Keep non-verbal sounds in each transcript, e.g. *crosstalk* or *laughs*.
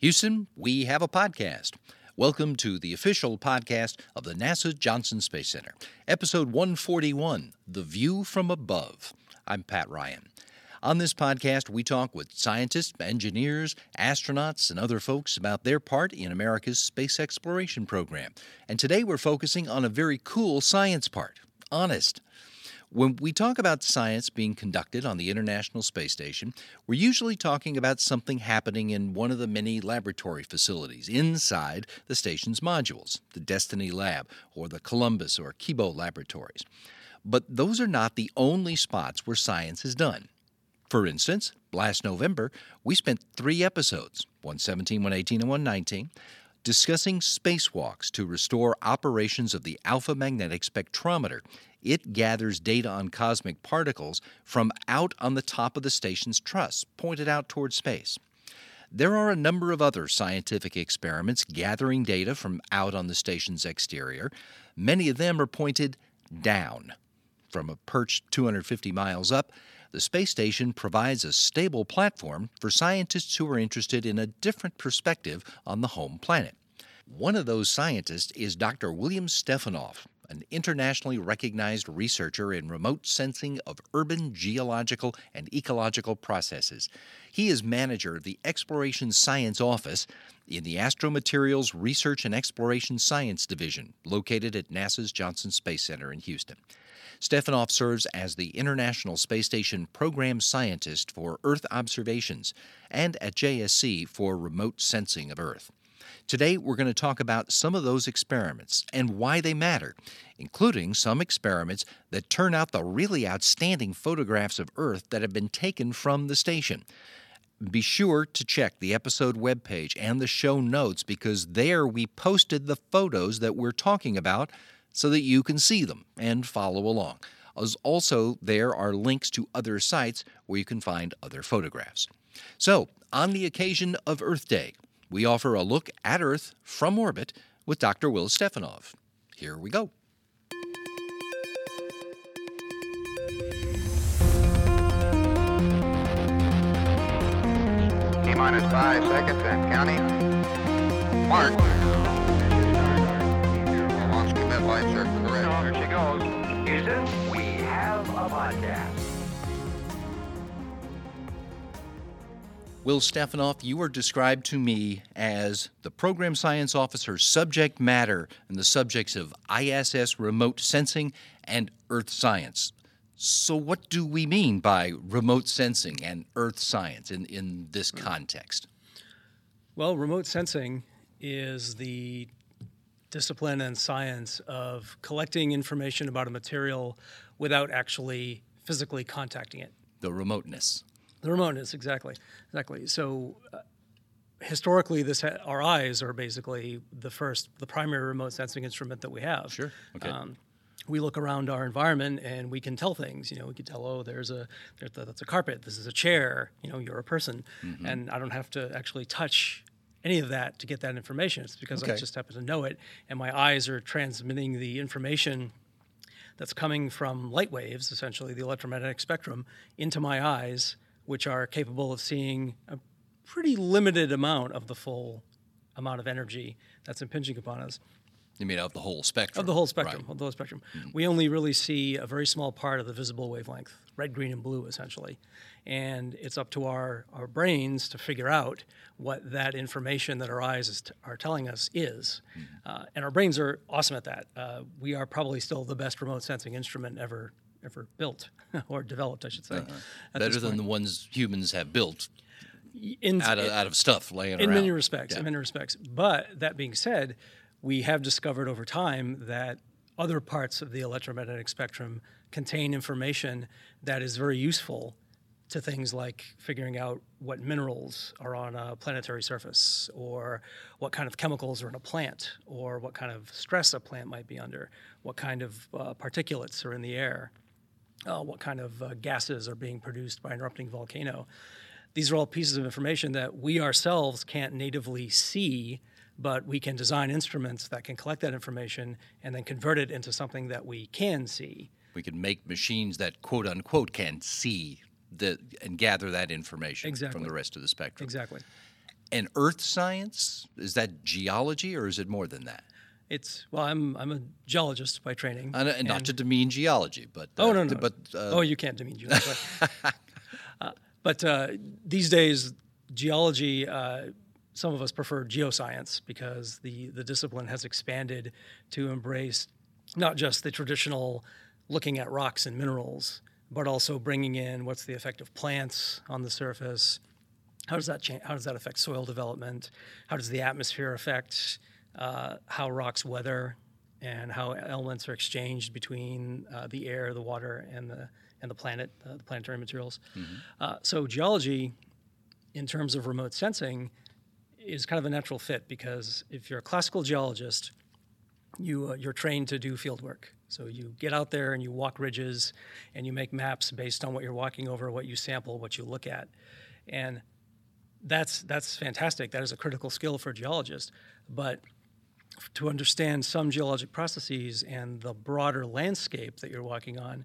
Houston, we have a podcast. Welcome to the official podcast of the NASA Johnson Space Center, episode 141 The View from Above. I'm Pat Ryan. On this podcast, we talk with scientists, engineers, astronauts, and other folks about their part in America's space exploration program. And today we're focusing on a very cool science part honest. When we talk about science being conducted on the International Space Station, we're usually talking about something happening in one of the many laboratory facilities inside the station's modules, the Destiny Lab or the Columbus or Kibo laboratories. But those are not the only spots where science is done. For instance, last November, we spent three episodes 117, 118, and 119 discussing spacewalks to restore operations of the alpha magnetic spectrometer it gathers data on cosmic particles from out on the top of the station's truss, pointed out toward space. There are a number of other scientific experiments gathering data from out on the station's exterior. Many of them are pointed down. From a perch 250 miles up, the space station provides a stable platform for scientists who are interested in a different perspective on the home planet. One of those scientists is Dr. William Stefanov, an internationally recognized researcher in remote sensing of urban geological and ecological processes. He is manager of the Exploration Science Office in the Astromaterials Research and Exploration Science Division, located at NASA's Johnson Space Center in Houston. Stefanov serves as the International Space Station Program Scientist for Earth Observations and at JSC for Remote Sensing of Earth. Today, we're going to talk about some of those experiments and why they matter, including some experiments that turn out the really outstanding photographs of Earth that have been taken from the station. Be sure to check the episode webpage and the show notes because there we posted the photos that we're talking about so that you can see them and follow along. As also, there are links to other sites where you can find other photographs. So, on the occasion of Earth Day, we offer a look at Earth from orbit with Dr. Will Stefanov. Here we go. T minus five seconds and counting. Mark. Launch commit light circle correct. Here she goes. Houston, we have a podcast. Will Stefanov, you are described to me as the program science officer subject matter and the subjects of ISS remote sensing and earth science. So, what do we mean by remote sensing and earth science in, in this hmm. context? Well, remote sensing is the discipline and science of collecting information about a material without actually physically contacting it. The remoteness. The remoteness, exactly, exactly. So, uh, historically, this ha- our eyes are basically the first, the primary remote sensing instrument that we have. Sure. Okay. Um, we look around our environment and we can tell things. You know, we can tell, oh, there's a there's a, that's a carpet. This is a chair. You know, you're a person, Mm-hmm. and I don't have to actually touch any of that to get that information. It's because I just happen to know it, and my eyes are transmitting the information that's coming from light waves, essentially the electromagnetic spectrum, into my eyes, which are capable of seeing a pretty limited amount of the full amount of energy that's impinging upon us You mean of the whole spectrum? of the whole spectrum. Right. Of the whole spectrum, we only really see a very small part of the visible wavelength, red, green, and blue, essentially. And it's up to our, our brains to figure out what that information that our eyes is t- are telling us is. Uh, and our brains are awesome at that. Uh, we are probably still the best remote sensing instrument ever ever built *laughs* or developed, I should say. Uh-huh. Better than the ones humans have built in, out of, out of stuff laying in around. In many respects. Yeah. In many respects. But that being said, we have discovered over time that other parts of the electromagnetic spectrum contain information that is very useful to things like figuring out what minerals are on a planetary surface, or what kind of chemicals are in a plant, or what kind of stress a plant might be under, what kind of uh, particulates are in the air, uh, what kind of uh, gases are being produced by an erupting volcano. These are all pieces of information that we ourselves can't natively see, but we can design instruments that can collect that information and then convert it into something that we can see. we can make machines that quote unquote can see the and gather that information from the rest of the spectrum. Exactly. And earth science is that geology or is it more than that? It's well, I'm I'm a geologist by training, And, and not to demean geology, but Oh uh, no no. but uh, oh, you can't demean geology. But, *laughs* uh, but uh, these days, geology. Uh, some of us prefer geoscience because the the discipline has expanded to embrace not just the traditional looking at rocks and minerals, but also bringing in what's the effect of plants on the surface. How does that change? How does that affect soil development? How does the atmosphere affect uh, how rocks weather and how elements are exchanged between uh, the air, the water, and the and the planet, uh, the planetary materials. Uh, so geology, in terms of remote sensing, is kind of a natural fit because if you're a classical geologist, you uh, you're trained to do field work. So you get out there and you walk ridges, and you make maps based on what you're walking over, what you sample, what you look at, and that's that's fantastic. That is a critical skill for a geologist, but to understand some geologic processes and the broader landscape that you're walking on,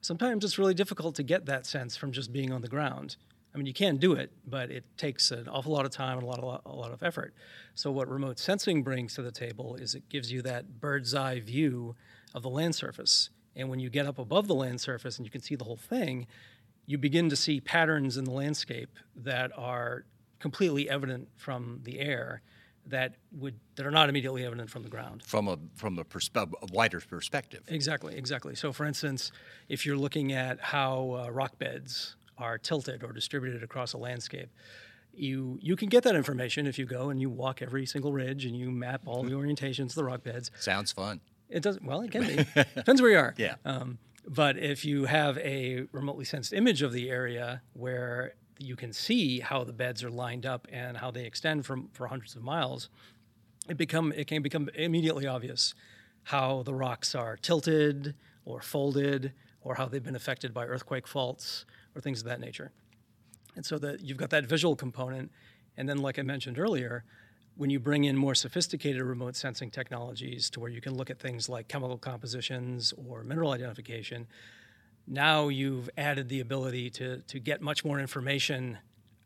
sometimes it's really difficult to get that sense from just being on the ground. I mean, you can do it, but it takes an awful lot of time and a lot of a lot of effort. So what remote sensing brings to the table is it gives you that bird's eye view of the land surface. And when you get up above the land surface and you can see the whole thing, you begin to see patterns in the landscape that are completely evident from the air that would that are not immediately evident from the ground. from a from a, perspe- a wider perspective. Exactly, exactly. So, for instance, if you're looking at how uh, rock beds are tilted or distributed across a landscape, you you can get that information if you go and you walk every single ridge and you map all the orientations of the rock beds. Sounds fun. It doesn't. Well, it can be. *laughs* Depends where you are. Yeah. Um, but if you have a remotely sensed image of the area where you can see how the beds are lined up and how they extend from for hundreds of miles, it become it can become immediately obvious how the rocks are tilted or folded or how they've been affected by earthquake faults or things of that nature. And so that you've got that visual component, and then like I mentioned earlier, when you bring in more sophisticated remote sensing technologies to where you can look at things like chemical compositions or mineral identification, now you've added the ability to, to get much more information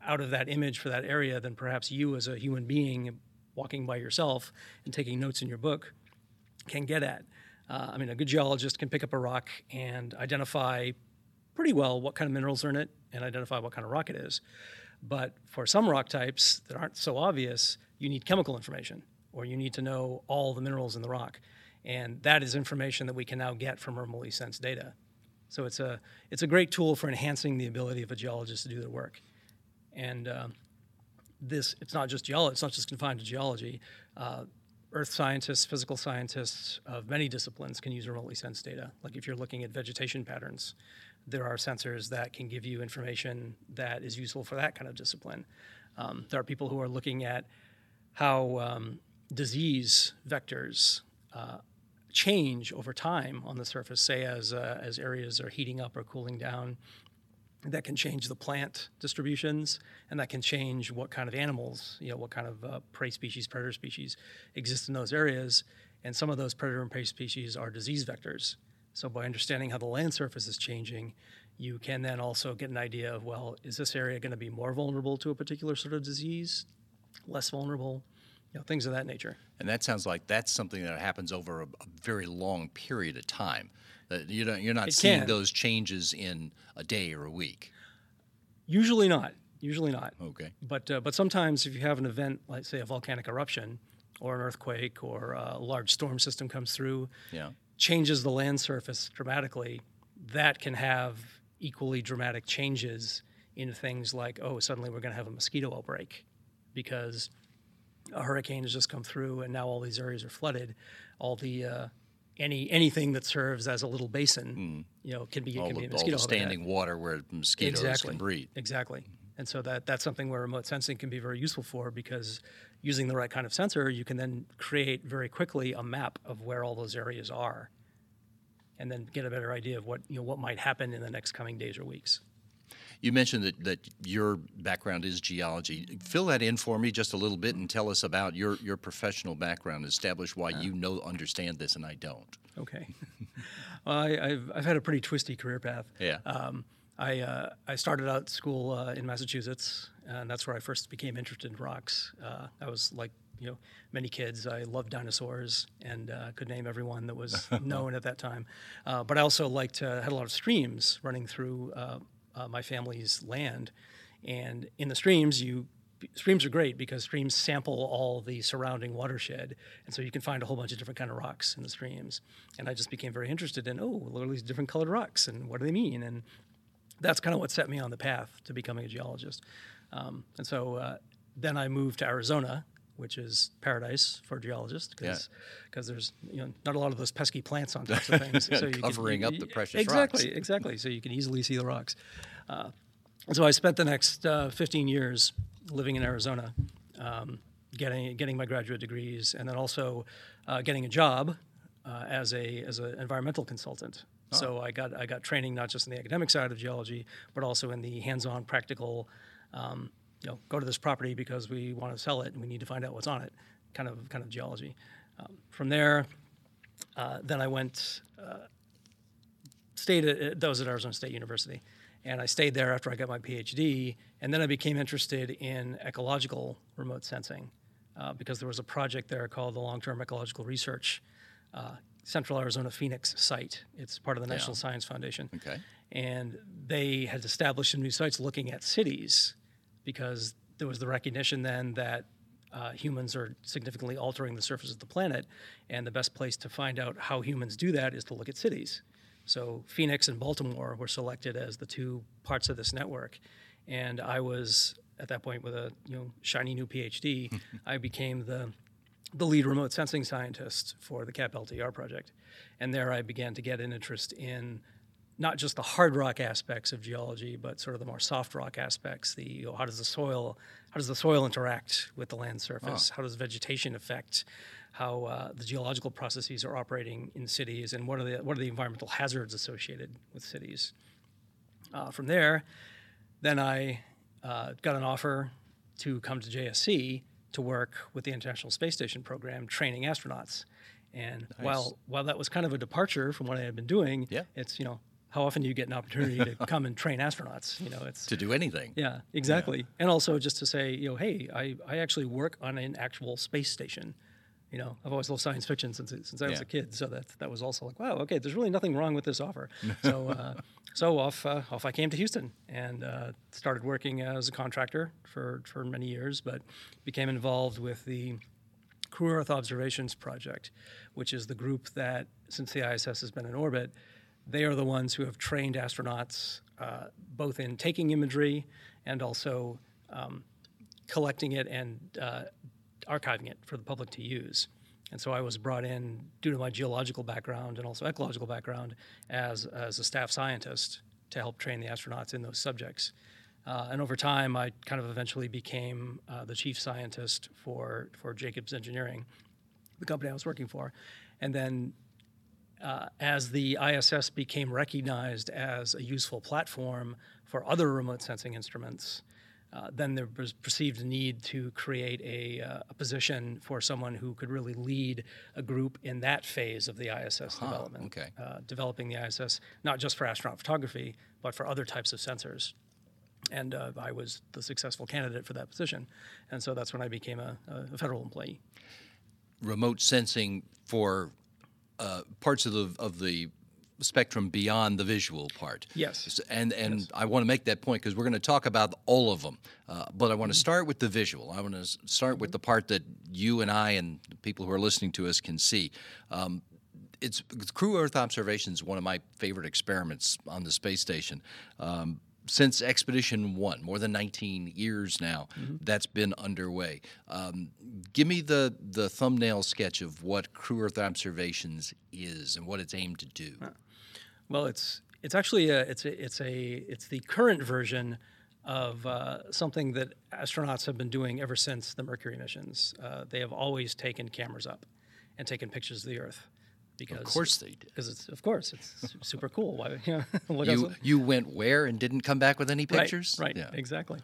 out of that image for that area than perhaps you as a human being walking by yourself and taking notes in your book can get at. Uh, I mean, a good geologist can pick up a rock and identify pretty well what kind of minerals are in it and identify what kind of rock it is. But for some rock types that aren't so obvious, you need chemical information or you need to know all the minerals in the rock. And that is information that we can now get from remotely sensed data. So it's a, it's a great tool for enhancing the ability of a geologist to do their work. And um, this, it's not just geology, it's not just confined to geology. Uh, earth scientists, physical scientists of many disciplines can use remotely sensed data. Like if you're looking at vegetation patterns, there are sensors that can give you information that is useful for that kind of discipline. Um, there are people who are looking at how um, disease vectors uh, change over time on the surface, say as, uh, as areas are heating up or cooling down. That can change the plant distributions, and that can change what kind of animals, you know, what kind of uh, prey species, predator species exist in those areas. And some of those predator and prey species are disease vectors. So by understanding how the land surface is changing, you can then also get an idea of well, is this area going to be more vulnerable to a particular sort of disease, less vulnerable, you know, things of that nature. And that sounds like that's something that happens over a, a very long period of time. That you don't, you're not It seeing can. those changes in a day or a week. Usually not. Usually not. Okay. But uh, but sometimes if you have an event like say a volcanic eruption or an earthquake or a large storm system comes through, Yeah. changes the land surface dramatically, that can have equally dramatic changes in things like oh suddenly we're going to have a mosquito outbreak because a hurricane has just come through and now all these areas are flooded. All the uh, any anything that serves as a little basin, you know, can be All can be the, a all mosquito the habitat. standing water where mosquitoes exactly. can breed. Exactly. And so that that's something where remote sensing can be very useful for because using the right kind of sensor, you can then create very quickly a map of where all those areas are, and then get a better idea of what you know what might happen in the next coming days or weeks. You mentioned that, that your background is geology. Fill that in for me just a little bit and tell us about your, your professional background. Establish why you know understand this and I don't. Okay. *laughs* well, I, I've I've had a pretty twisty career path. Yeah. Um, I, uh, I started out school uh, in Massachusetts, and that's where I first became interested in rocks. Uh, I was like, you know, many kids. I loved dinosaurs and uh, could name everyone that was *laughs* known at that time. Uh, but I also liked uh, had a lot of streams running through uh, my family's land, and in the streams you streams are great because streams sample all the surrounding watershed, and so you can find a whole bunch of different kind of rocks in the streams. And I just became very interested in oh, look at these different colored rocks and what do they mean? And that's kind of what set me on the path to becoming a geologist. Um, and so uh, then I moved to Arizona, which is paradise for geologists because because there's you know not a lot of those pesky plants on top of *laughs* things, so you can- Covering up the precious exactly, rocks. exactly. So you can easily see the rocks. Uh, so I spent the next uh, 15 years living in Arizona, um, getting getting my graduate degrees, and then also uh, getting a job uh, as a as an environmental consultant. So I got I got training not just in the academic side of geology, but also in the hands-on, practical. Um, you know, go to this property because we want to sell it and we need to find out what's on it. Kind of kind of geology. Um, from there, uh, then I went stayed at that was at Arizona State University, and I stayed there after I got my PhD, and then I became interested in ecological remote sensing uh, because there was a project there called the Long-Term Ecological Research uh, Central Arizona Phoenix site. It's part of the National Science Foundation. Okay. And they had established some new sites looking at cities because there was the recognition then that uh, humans are significantly altering the surface of the planet, and the best place to find out how humans do that is to look at cities. So Phoenix and Baltimore were selected as the two parts of this network, and I was at that point with a you know shiny new PhD. *laughs* I became the the lead remote sensing scientist for the CAP LTER project, and there I began to get an interest in not just the hard rock aspects of geology, but sort of the more soft rock aspects. The you know, how does the soil how does the soil interact with the land surface? How does vegetation affect how uh, the geological processes are operating in cities, and what are the what are the environmental hazards associated with cities? Uh, from there, then I uh, got an offer to come to JSC to work with the International Space Station program, training astronauts. And while while that was kind of a departure from what I had been doing, Yeah. it's you know how often do you get an opportunity to *laughs* come and train astronauts? You know, it's To do anything. yeah, exactly. And also just to say, you know, hey, I, I actually work on an actual space station. You know, I've always loved science fiction since since I was Yeah. a kid, so that that was also like, wow, okay, there's really nothing wrong with this offer. *laughs* so uh, so off uh, off I came to Houston and uh, started working as a contractor for for many years, but became involved with the Crew Earth Observations Project, which is the group that, since the ISS has been in orbit, they are the ones who have trained astronauts uh, both in taking imagery and also um, collecting it and uh, archiving it for the public to use. And so I was brought in due to my geological background and also ecological background as, as a staff scientist to help train the astronauts in those subjects. Uh, and over time, I kind of eventually became uh, the chief scientist for, for Jacobs Engineering, the company I was working for. And then uh, as the ISS became recognized as a useful platform for other remote sensing instruments, uh, then there was perceived need to create a, uh, a position for someone who could really lead a group in that phase of the ISS development. okay. Uh, developing the ISS, not just for astronaut photography, but for other types of sensors. And uh, I was the successful candidate for that position. And so that's when I became a, a federal employee. remote sensing for uh, parts of the of the spectrum beyond the visual part. Yes. And and I want to make that point because we're going to talk about all of them. Uh, but I want to start with the visual. I want to start with the part that you and I and the people who are listening to us can see. Um, it's Crew Earth Observation is one of my favorite experiments on the space station. Um, since Expedition One, more than 19 years now, that's been underway. Um, give me the the thumbnail sketch of what Crew Earth Observations is and what it's aimed to do. Well, it's it's actually a, it's a, it's a it's the current version of uh, something that astronauts have been doing ever since the Mercury missions. Uh, they have always taken cameras up and taken pictures of the Earth because Of course they did. because it's of course it's *laughs* super cool. Why *laughs* you know, *laughs* You you went where and didn't come back with any pictures? Right, right, Yeah. exactly.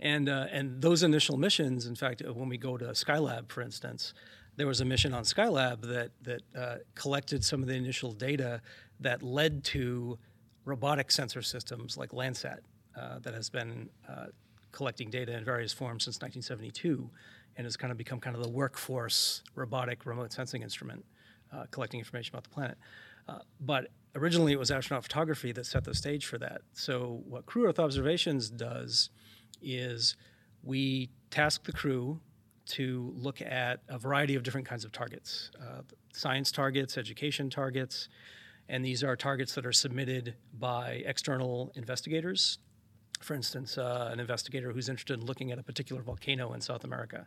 And uh, and those initial missions, in fact, uh, when we go to Skylab, for instance, there was a mission on Skylab that that uh, collected some of the initial data that led to robotic sensor systems like Landsat uh, that has been uh, collecting data in various forms since 1972 and has kind of become kind of the workforce robotic remote sensing instrument uh, collecting information about the planet. Uh, but originally it was astronaut photography that set the stage for that. So what Crew Earth Observations does is we task the crew to look at a variety of different kinds of targets uh, science targets, education targets, and these are targets that are submitted by external investigators. For instance, uh, an investigator who's interested in looking at a particular volcano in South America.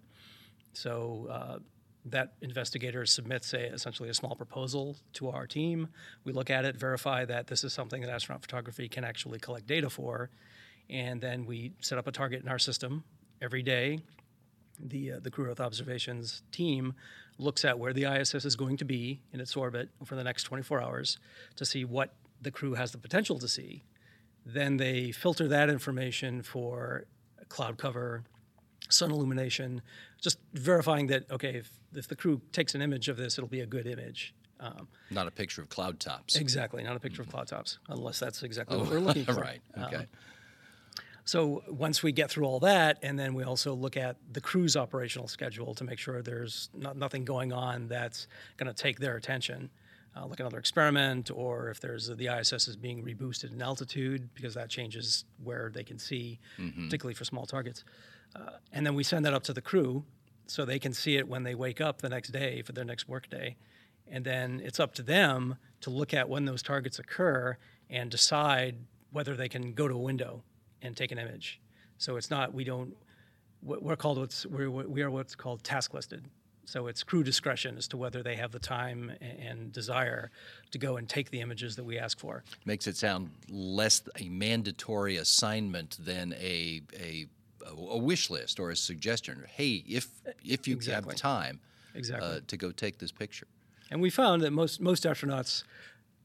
So uh, that investigator submits a, essentially a small proposal to our team. We look at it, verify that this is something that astronaut photography can actually collect data for, and then we set up a target in our system every day. The, uh, the Crew Earth Observations team looks at where the ISS is going to be in its orbit for the next 24 hours to see what the crew has the potential to see. Then they filter that information for cloud cover, sun illumination, just verifying that, okay, if, if the crew takes an image of this, it'll be a good image. Um, Not a picture of cloud tops. exactly, not a picture of cloud tops, unless that's exactly what we're looking *laughs* for. right. Okay. Um, so once we get through all that, and then we also look at the crew's operational schedule to make sure there's not, nothing going on that's going to take their attention, uh, like another experiment, or if there's the ISS is being reboosted in altitude because that changes where they can see, particularly for small targets. Uh, and then we send that up to the crew so they can see it when they wake up the next day for their next work day. And then it's up to them to look at when those targets occur and decide whether they can go to a window and take an image. So it's not, we don't, we're called what's, we're, we are what's called task listed. So it's crew discretion as to whether they have the time and desire to go and take the images that we ask for. Makes it sound less a mandatory assignment than a a, a wish list or a suggestion. Hey, if if you Exactly. have time Exactly. uh, to go take this picture. And we found that most most astronauts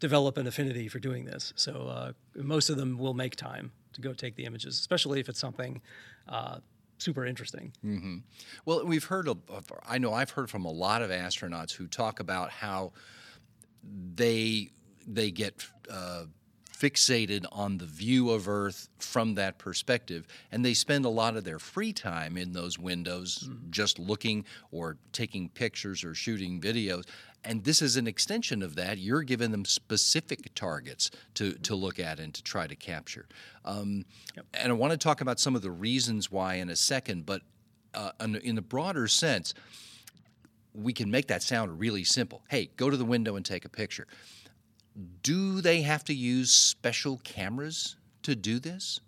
develop an affinity for doing this. So uh, most of them will make time to go take the images, especially if it's something uh, super interesting. Well, we've heard of, of, I know I've heard from a lot of astronauts who talk about how they they get uh, fixated on the view of Earth from that perspective, and they spend a lot of their free time in those windows just looking or taking pictures or shooting videos. And this is an extension of that. You're giving them specific targets to, to look at and to try to capture. Um, And I want to talk about some of the reasons why in a second, but uh, in, in the broader sense, we can make that sound really simple. Hey, go to the window and take a picture. Do they have to use special cameras to do this?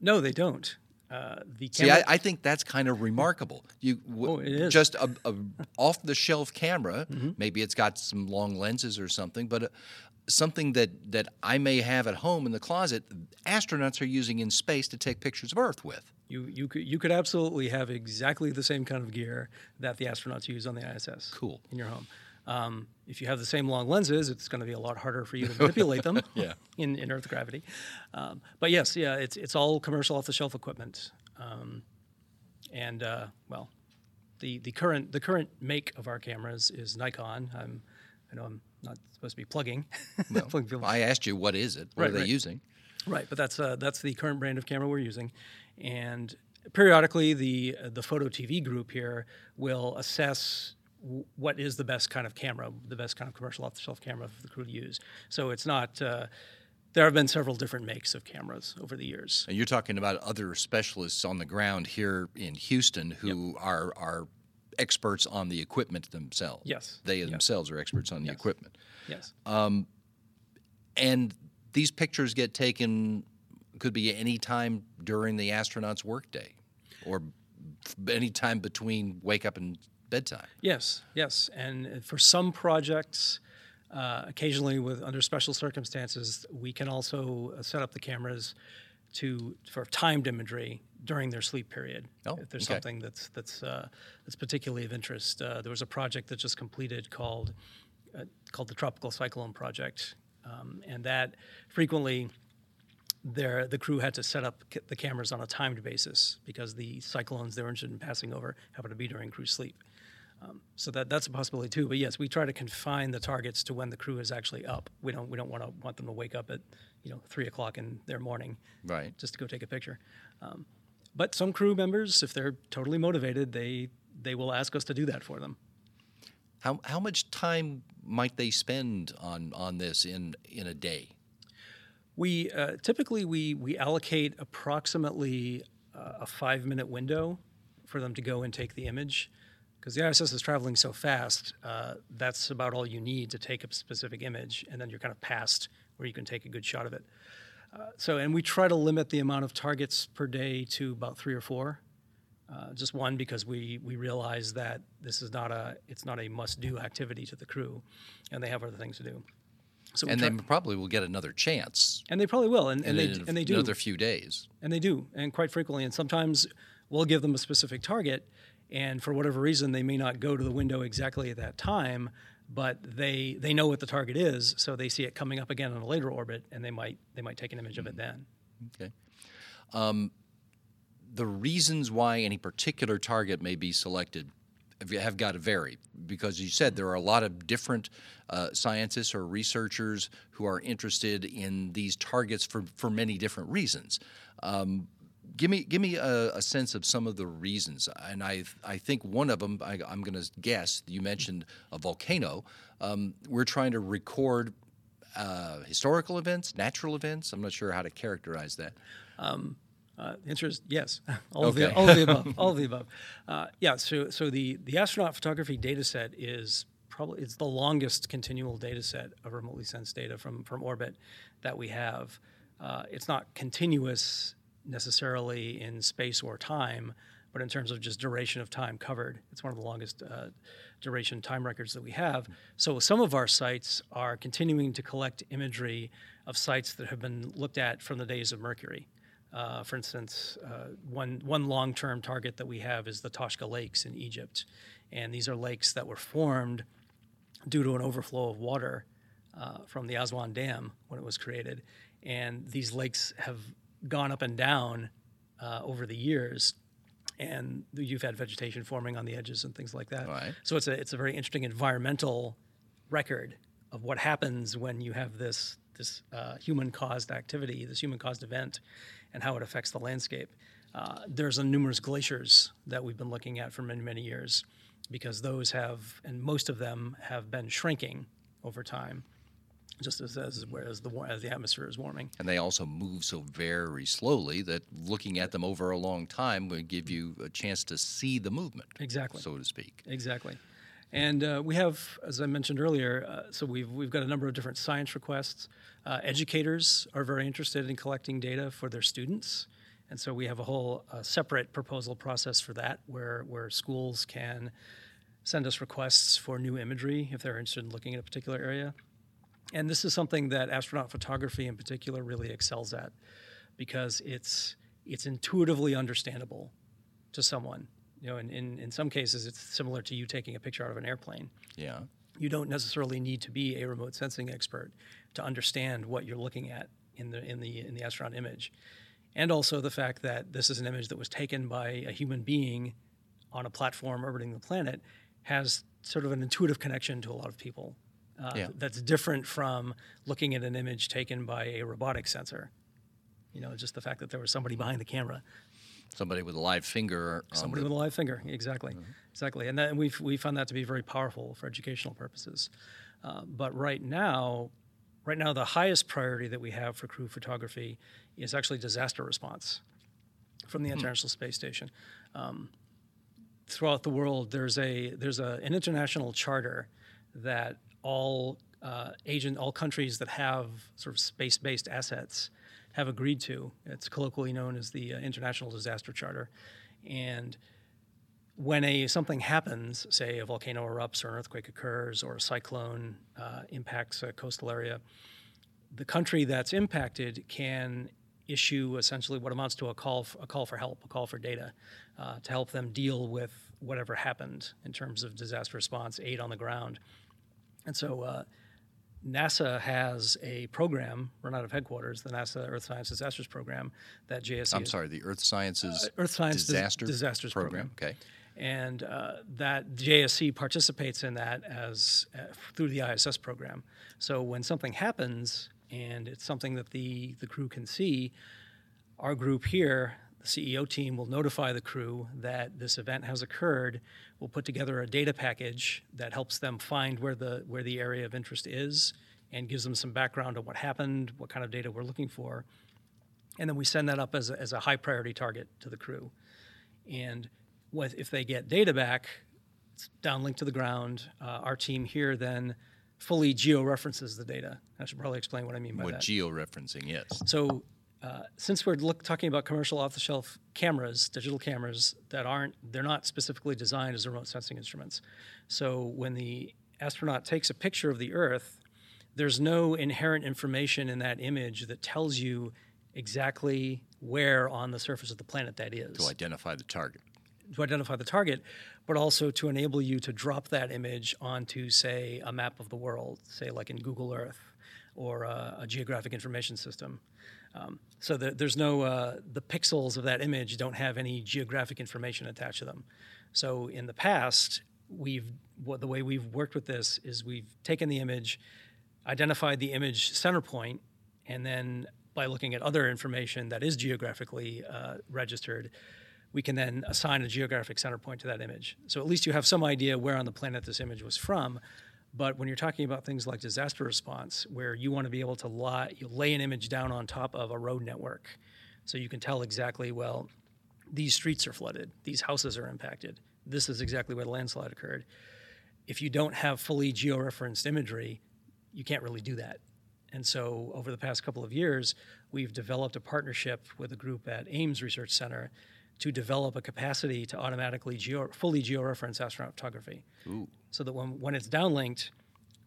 No, they don't. Uh, the See, camera, I, I think that's kind of remarkable. You w- Oh, it is. Mm-hmm. just a, a *laughs* off-the-shelf camera. Maybe it's got some long lenses or something, but uh, something that that I may have at home in the closet. Astronauts are using in space to take pictures of Earth with. you you could you could absolutely have exactly the same kind of gear that the astronauts use on the ISS. Cool. In your home. Um, if you have the same long lenses, it's going to be a lot harder for you to *laughs* manipulate them Yeah. in, in Earth gravity. Um, but yes, yeah, it's it's all commercial off-the-shelf equipment, um, and uh, well, the the current the current make of our cameras is Nikon. I'm, I know I'm not supposed to be plugging. *laughs* plugging people. I asked you, what is it? What Right, are they right. using? Right, but that's uh, that's the current brand of camera we're using, and periodically the uh, the photo TV group here will assess what is the best kind of camera, the best kind of commercial off-the-shelf camera for the crew to use. So it's not. Uh, there have been several different makes of cameras over the years. And you're talking about other specialists on the ground here in Houston who are are experts on the equipment themselves. Yes, They yes. themselves are experts on the equipment. Yes. And these pictures get taken could be any time during the astronaut's workday or any time between wake up and bedtime. Yes, yes, and for some projects, uh, occasionally with under special circumstances, we can also uh, set up the cameras to for timed imagery during their sleep period. Oh, if there's okay. something that's that's uh, that's particularly of interest. Uh, there was a project that just completed called uh, called the Tropical Cyclone Project, um, and that frequently there the crew had to set up ca- the cameras on a timed basis because the cyclones they were interested in passing over happened to be during crew sleep. So that that's a possibility too. But yes, we try to confine the targets to when the crew is actually up. We don't we don't want to want them to wake up at you know three o'clock in their morning Right. just to go take a picture. Um, but some crew members, if they're totally motivated, they they will ask us to do that for them. How how much time might they spend on on this in in a day? We uh, typically we we allocate approximately uh, a five minute window for them to go and take the image, because the ISS is traveling so fast. Uh, that's about all you need to take a specific image, and then you're kind of past where you can take a good shot of it. Uh, so, and we try to limit the amount of targets per day to about three or four. Uh, just one because we we realize that this is not a it's not a must do activity to the crew, and they have other things to do. So And they probably will get another chance and they probably will, and, and they and they do another few days. and they do, and quite frequently. And sometimes we'll give them a specific target, and for whatever reason, they may not go to the window exactly at that time, but they they know what the target is, so they see it coming up again on a later orbit, and they might they might take an image of it then. Okay. Um, the reasons why any particular target may be selected have- have got to vary because as you said there are a lot of different uh, scientists or researchers who are interested in these targets for, for many different reasons. Um, give me give me a, a sense of some of the reasons, and I I think one of them I, I'm going to guess you mentioned a volcano. Um, we're trying to record uh, historical events, natural events. I'm not sure how to characterize that. Uh, the answer is yes. *laughs* All of the all of the above. *laughs* All of the above. Uh, yeah. So so the the astronaut photography data set is probably it's the longest continual data set of remotely sensed data from from orbit that we have. Uh, it's not continuous necessarily in space or time, but in terms of just duration of time covered, it's one of the longest uh, duration time records that we have. So some of our sites are continuing to collect imagery of sites that have been looked at from the days of Mercury. Uh, for instance, uh, one, one long term target that we have is the Toshka Lakes in Egypt. And these are lakes that were formed due to an overflow of water uh, from the Aswan Dam when it was created. And these lakes have gone up and down uh, over the years. And you've had vegetation forming on the edges and things like that. Right. So it's a, it's a very interesting environmental record of what happens when you have this this uh, human-caused activity, this human-caused event, and how it affects the landscape. Uh, there's a numerous glaciers that we've been looking at for many many years, because those have and most of them have been shrinking over time, just as as, as the as the atmosphere is warming. And they also move so very slowly that looking at them over a long time would give you a chance to see the movement, Exactly. so to speak. Exactly. And uh, we have, as I mentioned earlier, uh, so we've, we've got a number of different science requests. Uh, educators are very interested in collecting data for their students. And so we have a whole uh, separate proposal process for that where, where schools can send us requests for new imagery if they're interested in looking at a particular area. And this is something that astronaut photography in particular really excels at because it's, it's intuitively understandable to someone. You know, in, in, in some cases, it's similar to you taking a picture out of an airplane. Yeah. You don't necessarily need to be a remote sensing expert to understand what you're looking at in the in the in the astronaut image, and also the fact that this is an image that was taken by a human being on a platform orbiting the planet has sort of an intuitive connection to a lot of people. Uh, Yeah. That's different from looking at an image taken by a robotic sensor. You know, just the fact that there was somebody behind the camera Somebody with a live finger. Somebody the- with a live finger, exactly, exactly, and that, and we've we found that to be very powerful for educational purposes. Uh, but right now, right now, the highest priority that we have for crew photography is actually disaster response from the International Space Station. Um, throughout the world, there's a there's a, an international charter that all uh, agent all countries that have sort of space-based assets have agreed to. It's colloquially known as the uh, International Disaster Charter, and when a something happens, say a volcano erupts or an earthquake occurs or a cyclone uh, impacts a coastal area, the country that's impacted can issue essentially what amounts to a call f- a call for help, a call for data, uh, to help them deal with whatever happened in terms of disaster response, aid on the ground, and so. Uh, NASA has a program run out of headquarters, the NASA Earth Science Disasters Program, that JSC I'm is- sorry, the Earth Sciences Earth Science Dis- Disaster Disasters Program. Okay. and uh, that JSC participates in that as uh, through the ISS program. So when something happens and it's something that the the crew can see, our group here, the CEO team, will notify the crew that this event has occurred. We'll put together a data package that helps them find where the where the area of interest is and gives them some background on what happened, what kind of data we're looking for, and then we send that up as a, as a high priority target to the crew. And what, if they get data back, it's downlinked to the ground. Uh, our team here then fully geo references the data. I should probably explain what I mean by What that. georeferencing is. So, uh, since we're look, talking about commercial off-the-shelf cameras, digital cameras that aren't, they're not specifically designed as remote sensing instruments. So when the astronaut takes a picture of the Earth, there's no inherent information in that image that tells you exactly where on the surface of the planet that is To identify the target. to identify the target, but also to enable you to drop that image onto, say, a map of the world, say, like in Google Earth or a, a geographic information system. Um, so that there's no, uh, the pixels of that image don't have any geographic information attached to them. So in the past, we've, what, the way we've worked with this is we've taken the image, identified the image center point, and then by looking at other information that is geographically uh, registered, we can then assign a geographic center point to that image. So at least you have some idea where on the planet this image was from. But when you're talking about things like disaster response, where you want to be able to lie, lay an image down on top of a road network, so you can tell exactly, well, these streets are flooded, these houses are impacted, this is exactly where the landslide occurred. If you don't have fully georeferenced imagery, you can't really do that. And so, over the past couple of years, we've developed a partnership with a group at Ames Research Center to develop a capacity to automatically geo, fully georeference astronaut photography. So that when, when it's downlinked,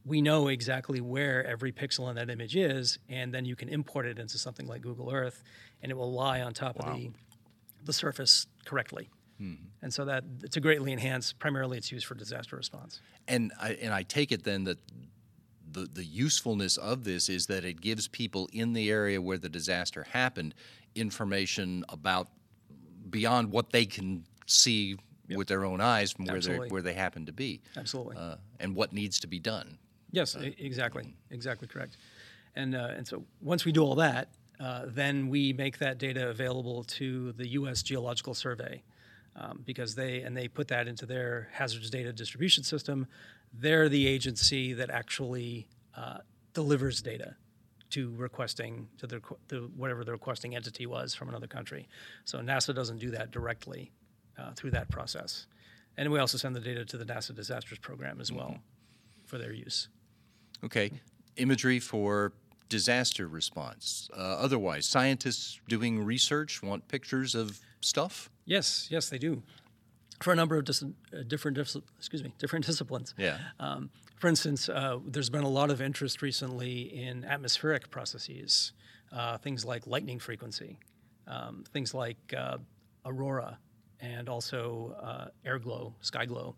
we know exactly where every pixel in that image is, and then you can import it into something like Google Earth, and it will lie on top of the, the surface correctly. Hmm. And so that to greatly enhance, primarily it's used for disaster response. And I, and I take it then that the, the usefulness of this is that it gives people in the area where the disaster happened information about beyond what they can see with their own eyes from where they where they happen to be, Absolutely. uh, and what needs to be done. Yes, e- exactly, exactly correct. And uh, and so once we do all that, uh, then we make that data available to the U.S. Geological Survey um, because they and they put that into their hazards data distribution system. They're the agency that actually uh, delivers data to requesting to the to whatever the requesting entity was from another country. So NASA doesn't do that directly uh, through that process. And we also send the data to the NASA Disasters Program as well for their use. Okay, imagery for disaster response. Uh, otherwise, scientists doing research want pictures of stuff. Yes, yes, they do. For a number of dis- uh, different, dis- excuse me, different *laughs* disciplines. Yeah. Um, for instance, uh, there's been a lot of interest recently in atmospheric processes, uh, things like lightning frequency, um, things like uh, aurora, and also uh, air glow, sky glow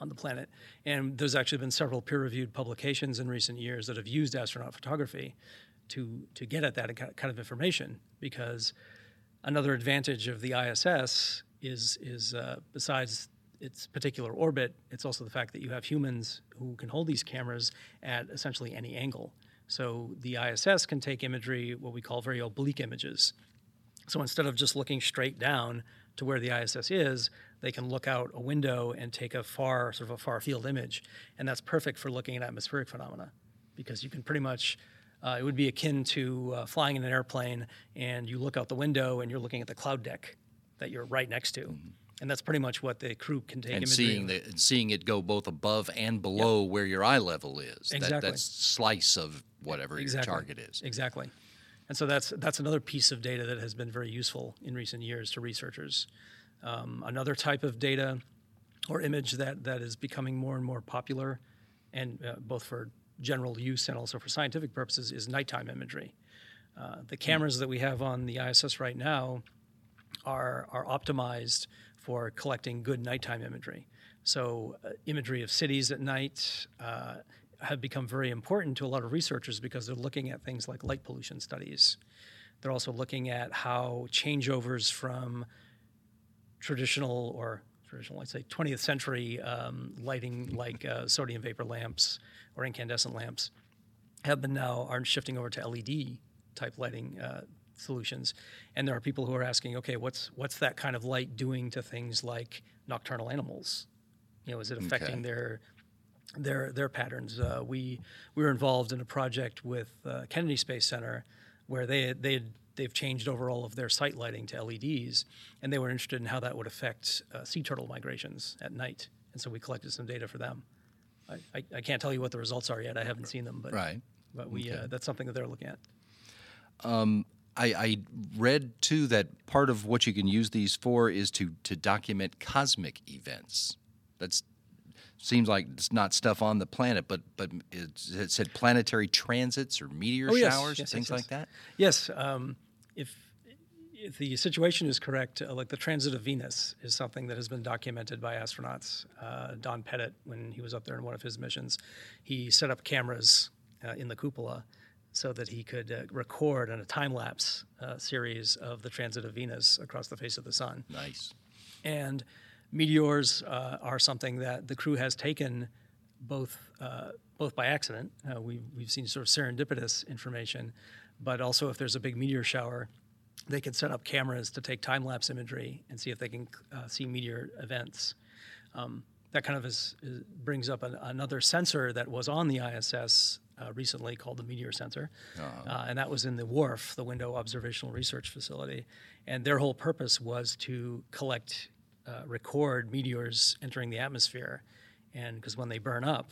on the planet. And there's actually been several peer-reviewed publications in recent years that have used astronaut photography to to get at that kind of information because another advantage of the ISS is is uh, besides its particular orbit, it's also the fact that you have humans who can hold these cameras at essentially any angle. So the ISS can take imagery, what we call very oblique images. So instead of just looking straight down to where the ISS is, they can look out a window and take a far, sort of a far field image. And that's perfect for looking at atmospheric phenomena because you can pretty much, uh, it would be akin to uh, flying in an airplane and you look out the window and you're looking at the cloud deck that you're right next to. And that's pretty much what the crew can take and seeing the and seeing it go both above and below where your eye level is. That, Exactly. that's slice of whatever your target is. Exactly. And so that's that's another piece of data that has been very useful in recent years to researchers. Um, another type of data or image that, that is becoming more and more popular, and uh, both for general use and also for scientific purposes, is nighttime imagery. Uh, the cameras that we have on the ISS right now are, are optimized for collecting good nighttime imagery. So, uh, imagery of cities at night uh, have become very important to a lot of researchers because they're looking at things like light pollution studies. They're also looking at how changeovers from traditional or traditional, I'd say 20th century um, lighting like uh, sodium vapor lamps or incandescent lamps have been now are shifting over to LED type lighting uh, solutions, and there are people who are asking, okay, what's what's that kind of light doing to things like nocturnal animals? You know, is it affecting Okay. their their their patterns? Uh, we we were involved in a project with uh, Kennedy Space Center where they they had, they've changed over all of their site lighting to LEDs, and they were interested in how that would affect uh, sea turtle migrations at night, and so we collected some data for them. I, I, I can't tell you what the results are yet. I haven't seen them, but Right. But we uh, that's something that they're looking at. Um, I, I read too that part of what you can use these for is to to document cosmic events. That's seems like it's not stuff on the planet, but but it said planetary transits or meteor Oh, yes, showers, yes, things yes, like that. Yes, um, if if the situation is correct, uh, like the transit of Venus is something that has been documented by astronauts. Uh, Don Pettit, when he was up there in one of his missions, he set up cameras uh, in the cupola so that he could uh, record in a time lapse uh, series of the transit of Venus across the face of the sun. Nice. And meteors uh, are something that the crew has taken both uh, both by accident. Uh, we've we've seen sort of serendipitous information, but also if there's a big meteor shower, they can set up cameras to take time lapse imagery and see if they can uh, see meteor events. Um, that kind of is, is, brings up an, another sensor that was on the ISS uh, recently called the Meteor Sensor, uh, and that was in the WORF, the Window Observational Research Facility. And their whole purpose was to collect, uh, record meteors entering the atmosphere, and because when they burn up,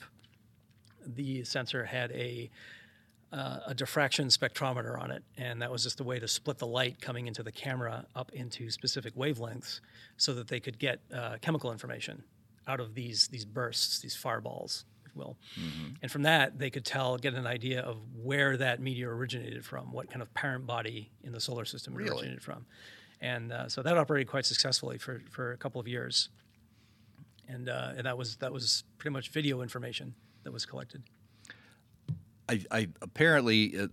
the sensor had a uh, a diffraction spectrometer on it, and that was just a way to split the light coming into the camera up into specific wavelengths, so that they could get uh, chemical information out of these these bursts, these fireballs, if you will. And from that, they could tell, get an idea of where that meteor originated from, what kind of parent body in the solar system it Really? originated from, and uh, so that operated quite successfully for for a couple of years. And, uh, and that was that was pretty much video information that was collected. I, I apparently uh,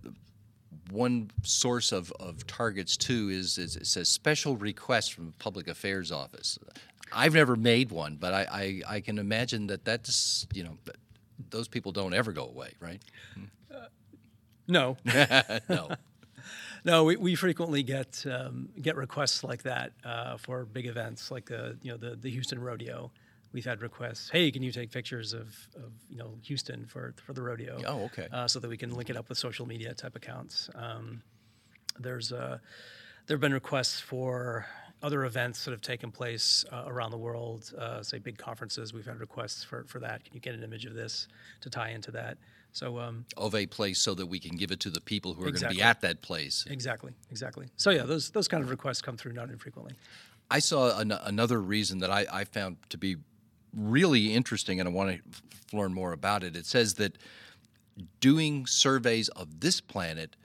one source of, of targets too is, is it says special request from the public affairs office. I've never made one, but I, I, I can imagine that that's you know those people don't ever go away, right? No, *laughs* no. No, we, we frequently get um, get requests like that uh, for big events, like the you know the, the Houston Rodeo. We've had requests. Hey, can you take pictures of, of you know Houston for for the rodeo? Oh, okay. Uh, so that we can link it up with social media type accounts. Um, there's uh, there have been requests for other events that have taken place uh, around the world, uh, say big conferences. We've had requests for, for that. Can you get an image of this to tie into that? So um, Of a place so that we can give it to the people who are going to be at that place. exactly, exactly. So yeah, those those kind of requests come through not infrequently. I saw an, another reason that I, I found to be really interesting, and I want to learn more about it. It says that doing surveys of this planet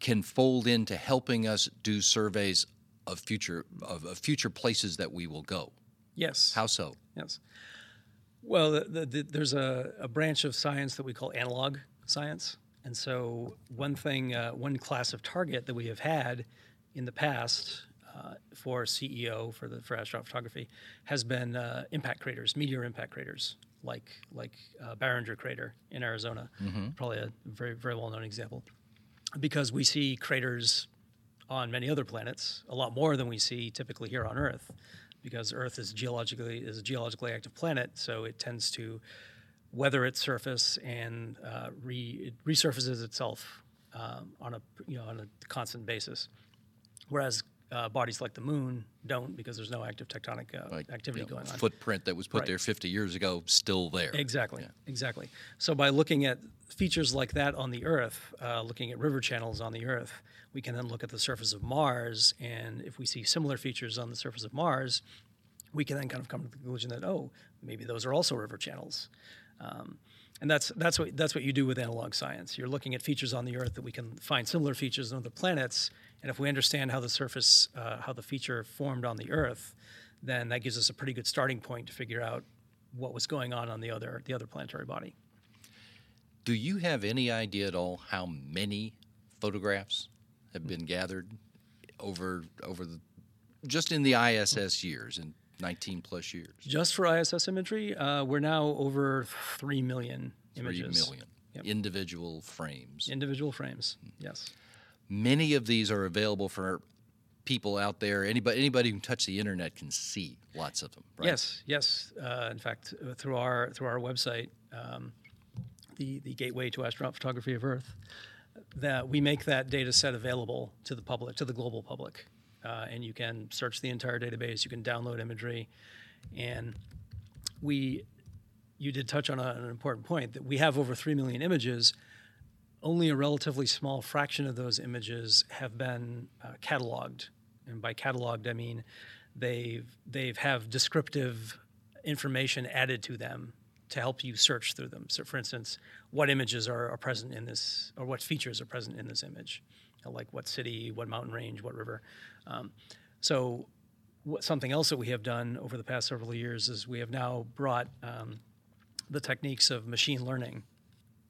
can fold into helping us do surveys of future of, of future places that we will go. Yes. How so? Yes. Well, the, the, the, there's a, a branch of science that we call analog science. And so, one thing, uh, one class of target that we have had in the past uh, for CEO, for, the, for astrophotography, has been uh, impact craters, meteor impact craters, like, like uh, Barringer Crater in Arizona. Probably a very, very well known example. Because we see craters on many other planets, a lot more than we see typically here on Earth, because Earth is geologically is a geologically active planet, so it tends to weather its surface and uh, re, it resurfaces itself um, on a you know on a constant basis, whereas uh, bodies like the Moon don't because there's no active tectonic uh, Like, activity you know, going on. Footprint that was put Right. there 50 years ago, still there. Exactly, exactly. So by looking at features like that on the Earth, uh, looking at river channels on the Earth, we can then look at the surface of Mars, and if we see similar features on the surface of Mars, we can then kind of come to the conclusion that oh, maybe those are also river channels. Um, and that's that's what that's what you do with analog science. You're looking at features on the Earth that we can find similar features on other planets, and if we understand how the surface, uh, how the feature formed on the Earth, then that gives us a pretty good starting point to figure out what was going on on the other the other planetary body. Do you have any idea at all how many photographs have been gathered over over the just in the ISS years in 19 plus years. Just for ISS imagery, uh, we're now over three million images. million Yep. individual frames. Individual frames, yes. Many of these are available for people out there. Anybody, anybody who can touch the internet can see lots of them. Right? Yes, yes. Uh, in fact, uh, through our through our website, um, the the Gateway to Astronaut Photography of Earth, that we make that data set available to the public, to the global public, uh, and you can search the entire database. You can download imagery, and we. You did touch on a, an important point that we have over three million images. Only a relatively small fraction of those images have been uh, cataloged, and by cataloged I mean they've they've have descriptive information added to them to help you search through them. So, for instance, what images are, are present in this, or what features are present in this image, Uh, like what city, what mountain range, what river. Um, so, what, something else that we have done over the past several years is we have now brought um, the techniques of machine learning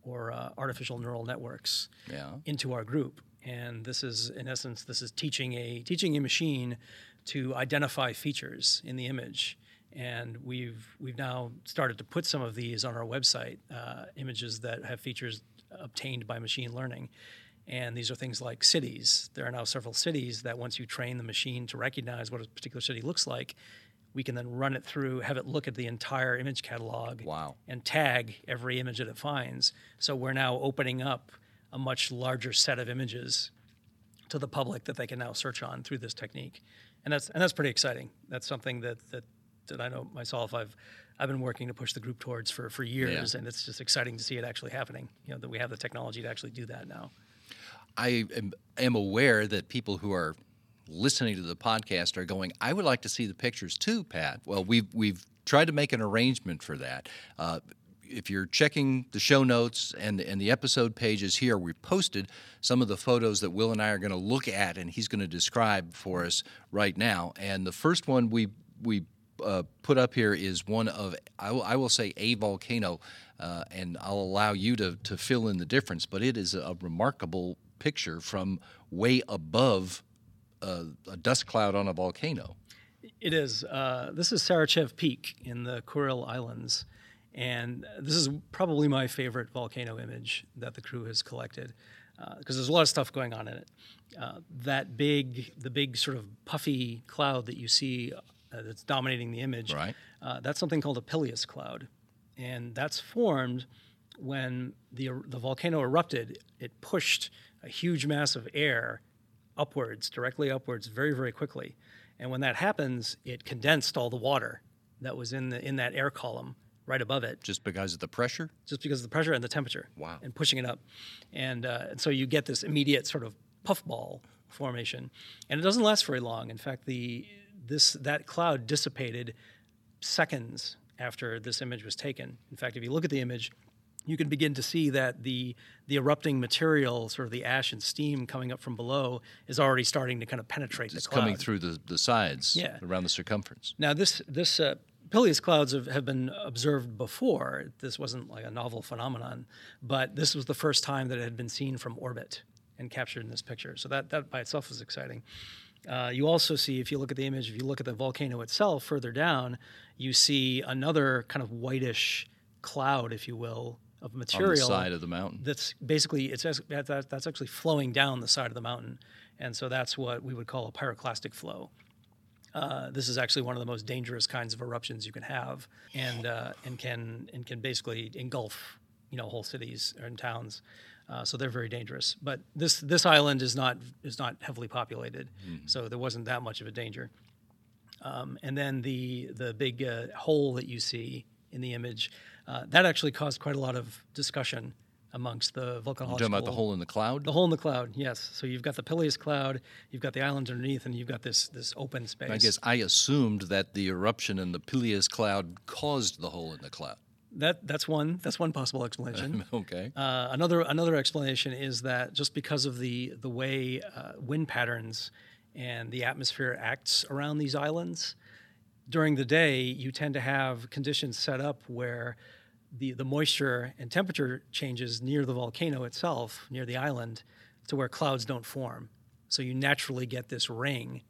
or uh, artificial neural networks Yeah. into our group. And this is, in essence, this is teaching a teaching a machine to identify features in the image. And we've we've now started to put some of these on our website, uh, images that have features obtained by machine learning. And these are things like cities. There are now several cities that once you train the machine to recognize what a particular city looks like, we can then run it through, have it look at the entire image catalog Wow. and tag every image that it finds. So we're now opening up a much larger set of images to the public that they can now search on through this technique, and that's and that's pretty exciting. That's something that that, that I know myself. I've I've been working to push the group towards for for years, and it's just exciting to see it actually happening. You know that we have the technology to actually do that now. I am, am aware that people who are listening to the podcast are going, I would like to see the pictures too, Pat. Well, we've, we've tried to make an arrangement for that. Uh, if you're checking the show notes and, and the episode pages here, we posted some of the photos that Will and I are going to look at, and he's going to describe for us right now. And the first one we we uh, put up here is one of I will, will say a volcano, uh, and I'll allow you to to fill in the difference. But it is a remarkable picture from way above uh, a dust cloud on a volcano. It is. Uh, this is Sarychev Peak in the Kuril Islands, and this is probably my favorite volcano image that the crew has collected because there's a lot of stuff going on in it. Uh, that big, the big sort of puffy cloud that you see uh, that's dominating the image, Right. uh, that's something called a pileus cloud, and that's formed when the the volcano erupted. It pushed a huge mass of air upwards, directly upwards, very very quickly, and when that happens, it condensed all the water that was in the in that air column right above it Just because of the pressure? just because of the pressure and the temperature. Wow. And pushing it up, and, uh, and so you get this immediate sort of puffball formation, and it doesn't last very long. In fact, the this that cloud dissipated seconds after this image was taken. In fact, if you look at the image. You can begin to see that the the erupting material, sort of the ash and steam coming up from below, is already starting to kind of penetrate It's the cloud. coming through the, the sides Yeah. around the circumference. Now, this this uh, pileus clouds have, have been observed before. This wasn't like a novel phenomenon, but this was the first time that it had been seen from orbit and captured in this picture. So that that by itself is exciting. Uh, you also see, if you look at the image, if you look at the volcano itself further down, you see another kind of whitish cloud, if you will, of On material the side of the mountain. that's basically it's as- that, that, that's actually flowing down the side of the mountain, and so that's what we would call a pyroclastic flow. Uh, this is actually one of the most dangerous kinds of eruptions you can have, and uh, and can and can basically engulf you know whole cities and towns. Uh, so they're very dangerous. But this this island is not is not heavily populated, so there wasn't that much of a danger. Um, and then the the big uh, hole that you see in the image, uh, that actually caused quite a lot of discussion amongst the volcanologists. You're talking about the hole in the cloud? The hole in the cloud, yes. So you've got the pileus cloud, you've got the islands underneath, and you've got this this open space. I guess I assumed that the eruption in the pileus cloud caused the hole in the cloud. that that's one that's one possible explanation. *laughs* Okay. Uh, another another explanation is that just because of the the way uh, wind patterns and the atmosphere acts around these islands, during the day you tend to have conditions set up where the the moisture and temperature changes near the volcano itself, near the island, to where clouds don't form. So you naturally get this ring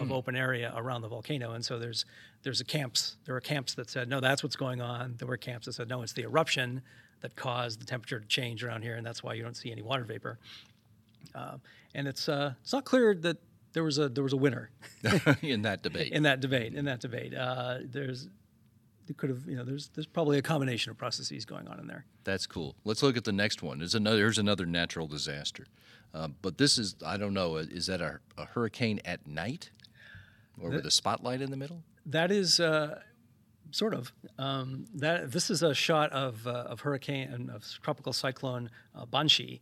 of open area around the volcano. And so there's there's a camps there were camps that said no, that's what's going on. There were camps that said no, it's the eruption that caused the temperature to change around here, and that's why you don't see any water vapor. Uh, and it's uh, it's not clear that there was a there was a winner *laughs* in that debate. *laughs* in that debate. In that debate, uh, there's there could have you know there's there's probably a combination of processes going on in there. That's cool. Let's look at the next one. There's another. Here's another natural disaster, uh, but this is I don't know. Is that a, a hurricane at night, or with a spotlight in the middle? That is uh, sort of um, that. This is a shot of uh, of hurricane of tropical cyclone uh, Bansi,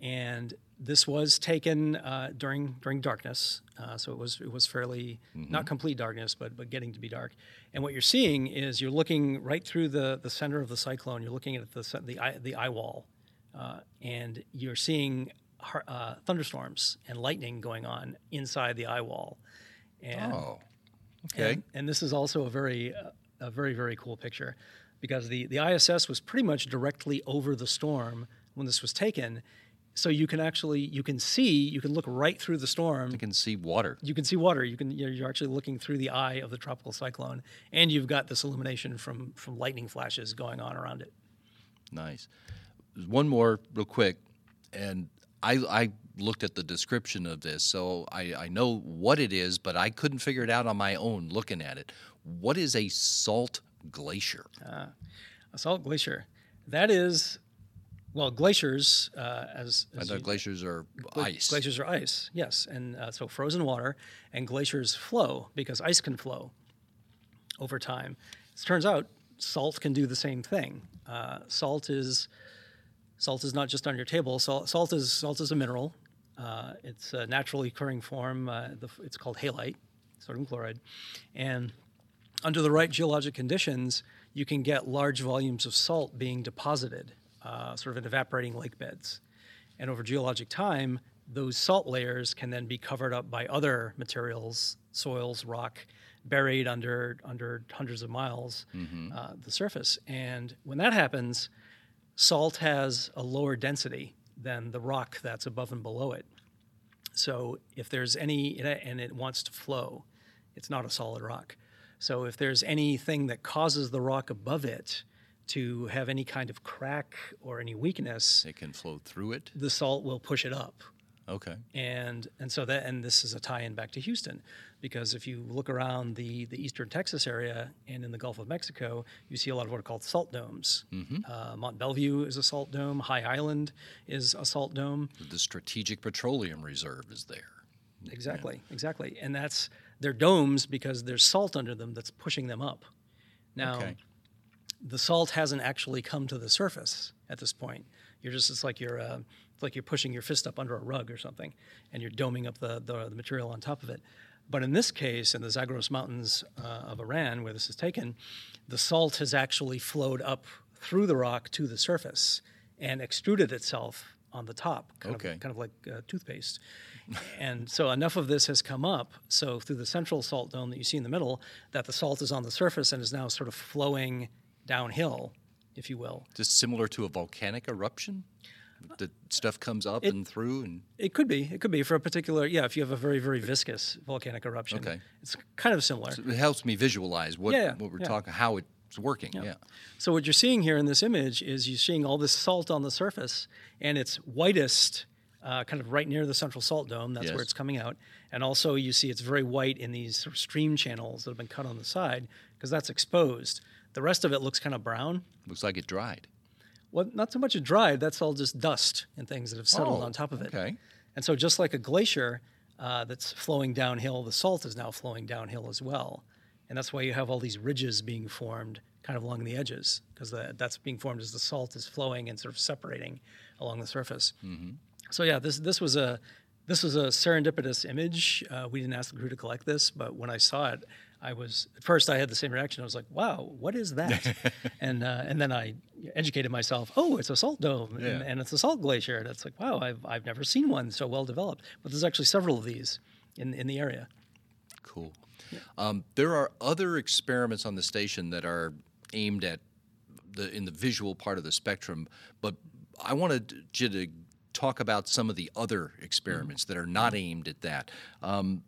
and this was taken uh, during during darkness. Uh, so it was it was fairly not complete darkness, but but getting to be dark. And what you're seeing is you're looking right through the the center of the cyclone. You're looking at the the eye, the eye wall, uh, and you're seeing uh, thunderstorms and lightning going on inside the eye wall. And Oh, okay. and, and this is also a very, uh, a very, very cool picture because the, the ISS was pretty much directly over the storm when this was taken. So you can actually, you can see, you can look right through the storm. you can see water. You can see water. You can, you're, you're actually looking through the eye of the tropical cyclone, and you've got this illumination from from lightning flashes going on around it. Nice. One more, real quick, and I, I looked at the description of this, so I, I know what it is, but I couldn't figure it out on my own looking at it. What is a salt glacier? Ah, a salt glacier, that is, well, glaciers uh, as, I as glaciers are Gla- ice. Glaciers are ice, yes, and uh, so frozen water and glaciers flow because ice can flow over time. It turns out salt can do the same thing. Uh, salt is salt is not just on your table. Salt, salt is salt is a mineral. Uh, it's a naturally occurring form. Uh, the, it's called halite, sodium chloride, and under the right geologic conditions, you can get large volumes of salt being deposited, uh, sort of in evaporating lake beds. And over geologic time, those salt layers can then be covered up by other materials, soils, rock, buried under under hundreds of miles uh, the surface. And when that happens, salt has a lower density than the rock that's above and below it. So if there's any, and it wants to flow, it's not a solid rock. So if there's anything that causes the rock above it to have any kind of crack or any weakness, It can flow through it. the salt will push it up. Okay. And and so that and this is a tie-in back to Houston, because if you look around the the eastern Texas area and in the Gulf of Mexico, you see a lot of what are called salt domes. Uh, Mont Belvieu is a salt dome. High Island is a salt dome. The Strategic Petroleum Reserve is there. Exactly, exactly. And that's they're domes because there's salt under them that's pushing them up. Now, Okay. The salt hasn't actually come to the surface at this point. You're just it's like you're uh, it's like you're pushing your fist up under a rug or something, and you're doming up the, the, the material on top of it. But in this case, in the Zagros Mountains uh, of Iran, where this is taken, the salt has actually flowed up through the rock to the surface and extruded itself on the top, kind Okay. of kind of like uh, toothpaste. and so enough of this has come up, so through the central salt dome that you see in the middle, that the salt is on the surface and is now sort of flowing downhill, if you will. Just similar to a volcanic eruption? The stuff comes up and through and It could be. It could be for a particular, yeah, if you have a very, very viscous volcanic eruption. Okay. It's kind of similar. it helps me visualize what, Yeah, what we're yeah. talking, how it's working. Yeah. So what you're seeing here in this image is you're seeing all this salt on the surface, and it's whitest, uh, kind of right near the central salt dome. That's Yes. where it's coming out. And also you see it's very white in these sort of stream channels that have been cut on the side because that's exposed. The rest of it looks kind of brown. Looks like it dried. Well, not so much it dried. That's all just dust and things that have settled Oh, on top of it. okay. And so, just like a glacier uh, that's flowing downhill, the salt is now flowing downhill as well. And that's why you have all these ridges being formed kind of along the edges, because that's being formed as the salt is flowing and sort of separating along the surface. So yeah, this this was a this was a serendipitous image. Uh, we didn't ask the crew to collect this, but when I saw it, I was at first I had the same reaction. I was like, "Wow, what is that?" *laughs* and uh, and then I educated myself. Oh, it's a salt dome, and, Yeah. and it's a salt glacier. And it's like, wow, I've I've never seen one so well developed. But there's actually several of these in in the area. Cool. Um, there are other experiments on the station that are aimed at the in the visual part of the spectrum, but I wanted you to talk about some of the other experiments that are not aimed at that. Um,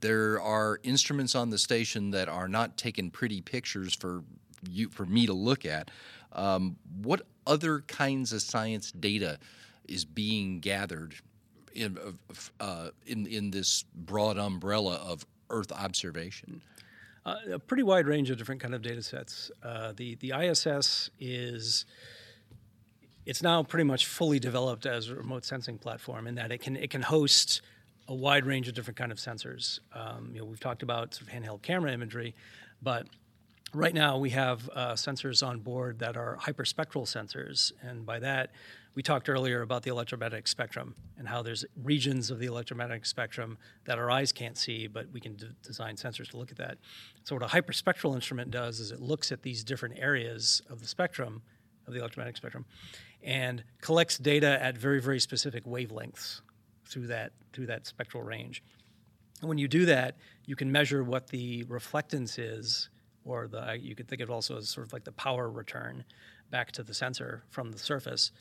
there are instruments on the station that are not taking pretty pictures for you for me to look at. Um, what other kinds of science data is being gathered in uh, in in this broad umbrella of Earth observation? Uh, a pretty wide range of different kind of data sets. Uh, the the ISS is it's now pretty much fully developed as a remote sensing platform in that it can it can host a wide range of different kind of sensors. Um, you know, we've talked about sort of handheld camera imagery, but right now we have uh, sensors on board that are hyperspectral sensors, and by that we talked earlier about the electromagnetic spectrum and how there's regions of the electromagnetic spectrum that our eyes can't see, but we can d- design sensors to look at that. So what a hyperspectral instrument does is it looks at these different areas of the spectrum, of the electromagnetic spectrum, and collects data at very very specific wavelengths through that through that spectral range. And when you do that, you can measure what the reflectance is, or the you could think of it also as sort of like the power return back to the sensor from the surface.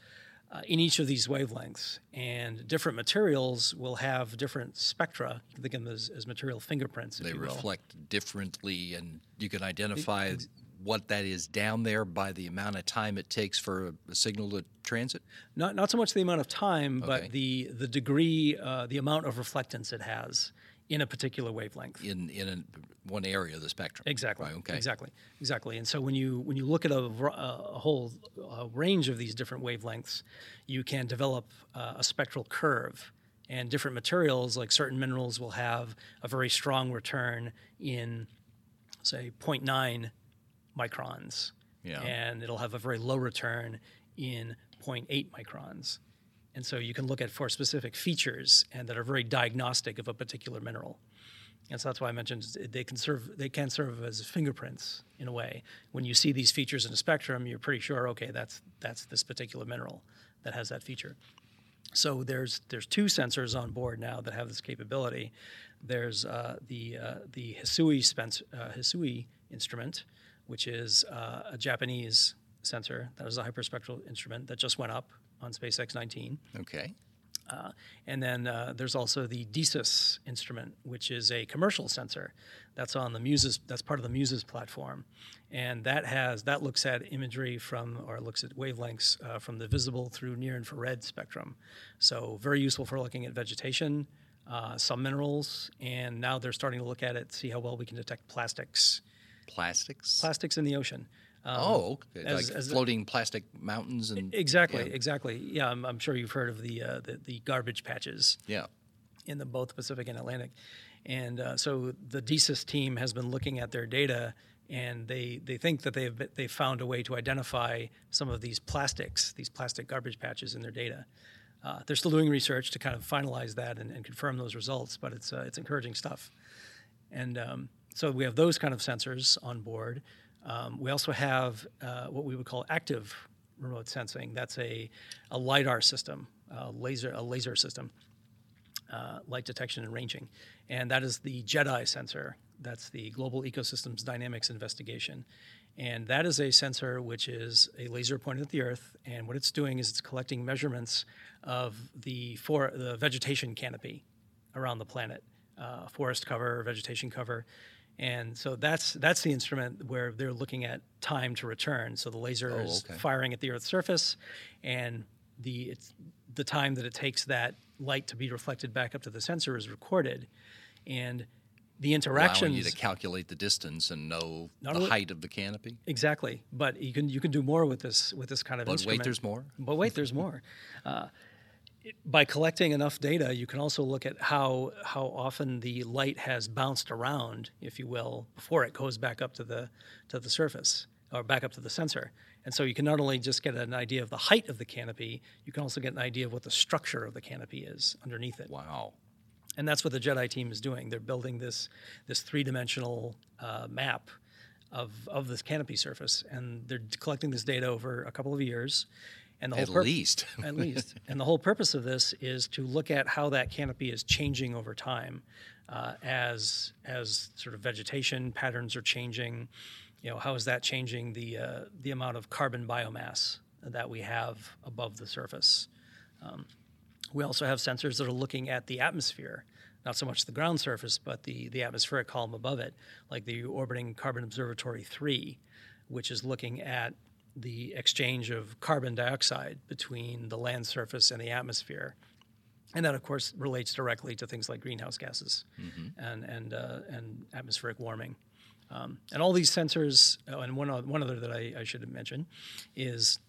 Uh, in each of these wavelengths. And different materials will have different spectra. You can think of them as, as material fingerprints. They reflect differently, and you can identify it, what that is down there by the amount of time it takes for a, a signal to transit? Not not so much the amount of time, okay. but the the degree, uh, the amount of reflectance it has in a particular wavelength. In in a, one area of the spectrum. Exactly. Right, okay. Exactly. Exactly. And so when you when you look at a, a whole a range of these different wavelengths, you can develop uh, a spectral curve. And different materials, like certain minerals, will have a very strong return in, say, 0.9 microns. Yeah. And it'll have a very low return in 0.8 microns. And so you can look at for specific features and that are very diagnostic of a particular mineral. And so that's why I mentioned they can serve they can serve as fingerprints in a way. When you see these features in a spectrum, you're pretty sure, okay, that's that's this particular mineral that has that feature. So there's there's two sensors on board now that have this capability. There's uh, the uh, the Hisui, Spence, uh, Hisui instrument, which is uh, a Japanese sensor that is a hyperspectral instrument that just went up on SpaceX 19. Okay. Uh, and then uh, there's also the DESIS instrument, which is a commercial sensor. That's on the Muses. That's part of the Muses platform, and that has that looks at imagery from or looks at wavelengths uh, from the visible through near infrared spectrum. So very useful for looking at vegetation, uh, some minerals, and now they're starting to look at it, see how well we can detect plastics plastics? Plastics in the ocean. Um, oh, okay. as, like as floating plastic mountains and exactly, yeah. exactly. Yeah, I'm, I'm, sure you've heard of the, uh, the, the garbage patches. Yeah, in the both Pacific and Atlantic, and uh, so the DESIS team has been looking at their data, and they they think that they've they found a way to identify some of these plastics, these plastic garbage patches in their data. Uh, they're still doing research to kind of finalize that and, and confirm those results, but it's uh, it's encouraging stuff. And um, so we have those kind of sensors on board. Um, we also have uh, what we would call active remote sensing. That's a, a lidar system, a laser a laser system, uh, light detection and ranging, and that is the GEDI sensor. That's the Global Ecosystems Dynamics Investigation, and that is a sensor which is a laser pointed at the Earth, and what it's doing is it's collecting measurements of the for the vegetation canopy around the planet, uh, forest cover, vegetation cover and so that's that's the instrument where they're looking at time to return. So the laser oh, is okay. firing at the Earth's surface, and the it's the time that it takes that light to be reflected back up to the sensor is recorded, and the interactions allowing you to calculate the distance and know the only, height of the canopy. Exactly, but you can you can do more with this with this kind of instrument. but instrument. wait, there's more. But wait, there's more. *laughs* Uh, by collecting enough data, you can also look at how how often the light has bounced around, if you will, before it goes back up to the to the surface or back up to the sensor. And so you can not only just get an idea of the height of the canopy, you can also get an idea of what the structure of the canopy is underneath it. Wow. And that's what the GEDI team is doing. They're building this this three dimensional uh, map of of this canopy surface, and they're collecting this data over a couple of years and the whole at pur- least. *laughs* at least. And the whole purpose of this is to look at how that canopy is changing over time uh, as as sort of vegetation patterns are changing. You know, how is that changing the uh, the amount of carbon biomass that we have above the surface? Um, we also have sensors that are looking at the atmosphere. not so much the ground surface, but the, the atmospheric column above it, like the Orbiting Carbon Observatory 3, which is looking at the exchange of carbon dioxide between the land surface and the atmosphere. And that, of course, relates directly to things like greenhouse gases and, and, uh, and atmospheric warming. Um, and all these sensors, oh, and one, one other that I, I should mention is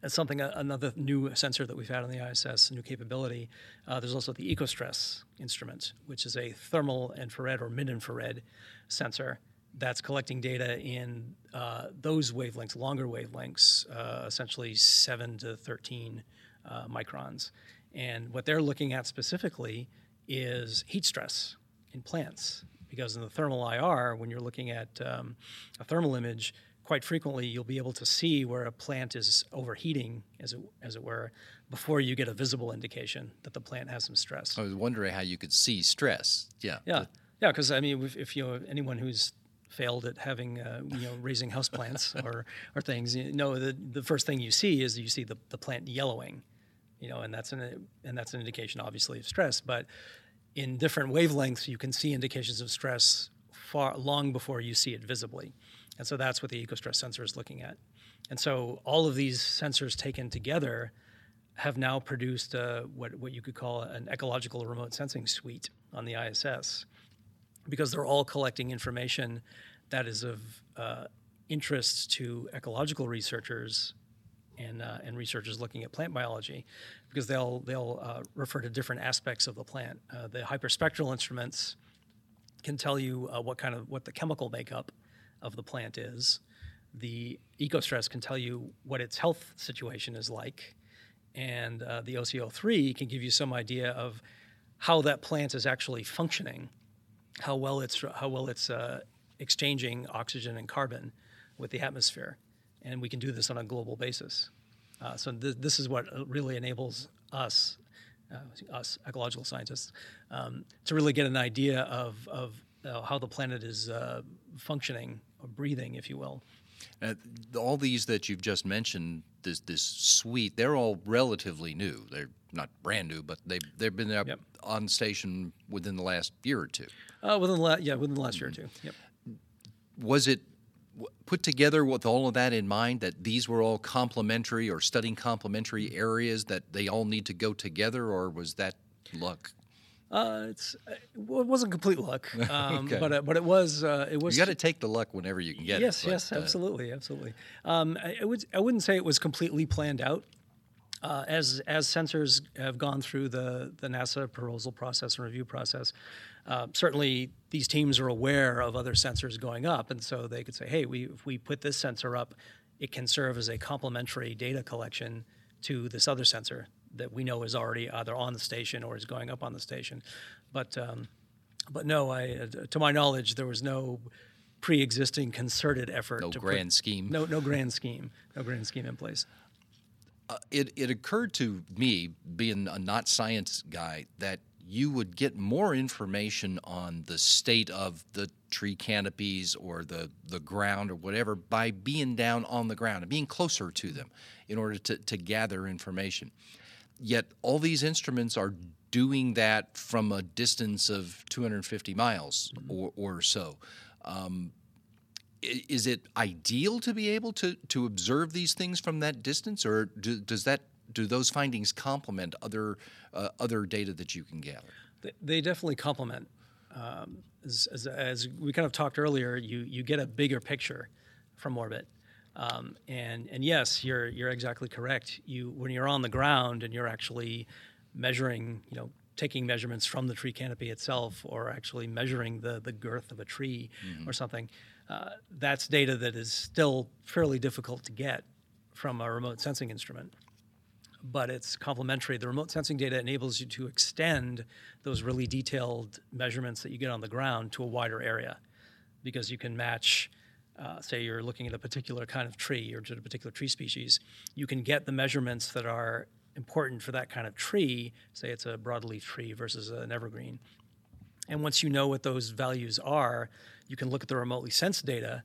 that's something uh, another new sensor that we've had on the ISS, new capability. Uh, there's also the EcoStress instrument, which is a thermal infrared or mid-infrared sensor that's collecting data in uh, those wavelengths, longer wavelengths, uh, essentially seven to 13 uh, microns. And what they're looking at specifically is heat stress in plants, because in the thermal IR, when you're looking at um, a thermal image, quite frequently you'll be able to see where a plant is overheating, as it, as it were, before you get a visible indication that the plant has some stress. I was wondering how you could see stress. Yeah. Yeah, yeah, because I mean, if, if you know anyone who's failed at having uh, you know raising houseplants *laughs* or or things, you know the the first thing you see is you see the, the plant yellowing, you know, and that's an and that's an indication obviously of stress. But in different wavelengths, you can see indications of stress far long before you see it visibly, and so that's what the eco-stress sensor is looking at. And so all of these sensors taken together have now produced uh, what what you could call an ecological remote sensing suite on the ISS because they're all collecting information that is of uh, interest to ecological researchers and, uh, and researchers looking at plant biology because they'll, they'll uh, refer to different aspects of the plant. Uh, the hyperspectral instruments can tell you uh, what kind of what the chemical makeup of the plant is. The EcoStress can tell you what its health situation is like, and uh, the OCO3 can give you some idea of how that plant is actually functioning how well it's how well it's uh, exchanging oxygen and carbon with the atmosphere, and we can do this on a global basis. Uh, so th- this is what really enables us, uh, us ecological scientists, um, to really get an idea of of uh, how the planet is uh, functioning or breathing, if you will. Uh, all these that you've just mentioned, this this suite, they're all relatively new. They're not brand new, but they they've been up Yep. on station within the last year or two. Uh, within the la- yeah, within the last year or two. Yep. Was it put together with all of that in mind that these were all complementary or studying complementary areas that they all need to go together, or was that luck? Uh, it's uh, well, it wasn't complete luck, *laughs* um, Okay. but uh, but it was uh, it was You got to take the luck whenever you can get yes, it. but, yes, uh, absolutely, absolutely. Um, I, I would I wouldn't say it was completely planned out. Uh, as as sensors have gone through the the NASA proposal process and review process, uh, certainly these teams are aware of other sensors going up, and so they could say, hey, we if we put this sensor up, it can serve as a complementary data collection to this other sensor that we know is already either on the station or is going up on the station. But um, but no, I uh, to my knowledge, there was no pre-existing concerted effort. No to put- grand scheme. No, no grand scheme. No grand scheme in place. It, it occurred to me, being a not science guy, that you would get more information on the state of the tree canopies or the, the ground or whatever by being down on the ground and being closer to them in order to, to gather information. Yet all these instruments are doing that from a distance of 250 miles or, or so. Um, is it ideal to be able to to observe these things from that distance, or do, does that do those findings complement other uh, other data that you can gather? They, they definitely complement. Um, as, as, as we kind of talked earlier, you you get a bigger picture from orbit. Um, and and yes, you're you're exactly correct. You when you're on the ground and you're actually measuring, you know, taking measurements from the tree canopy itself, or actually measuring the the girth of a tree or something, uh, that's data that is still fairly difficult to get from a remote sensing instrument but it's complementary. The remote sensing data enables you to extend those really detailed measurements that you get on the ground to a wider area because you can match, uh, say, you're looking at a particular kind of tree or to a particular tree species, you can get the measurements that are important for that kind of tree, say it's a broadleaf tree versus an evergreen. And once you know what those values are, you can look at the remotely sensed data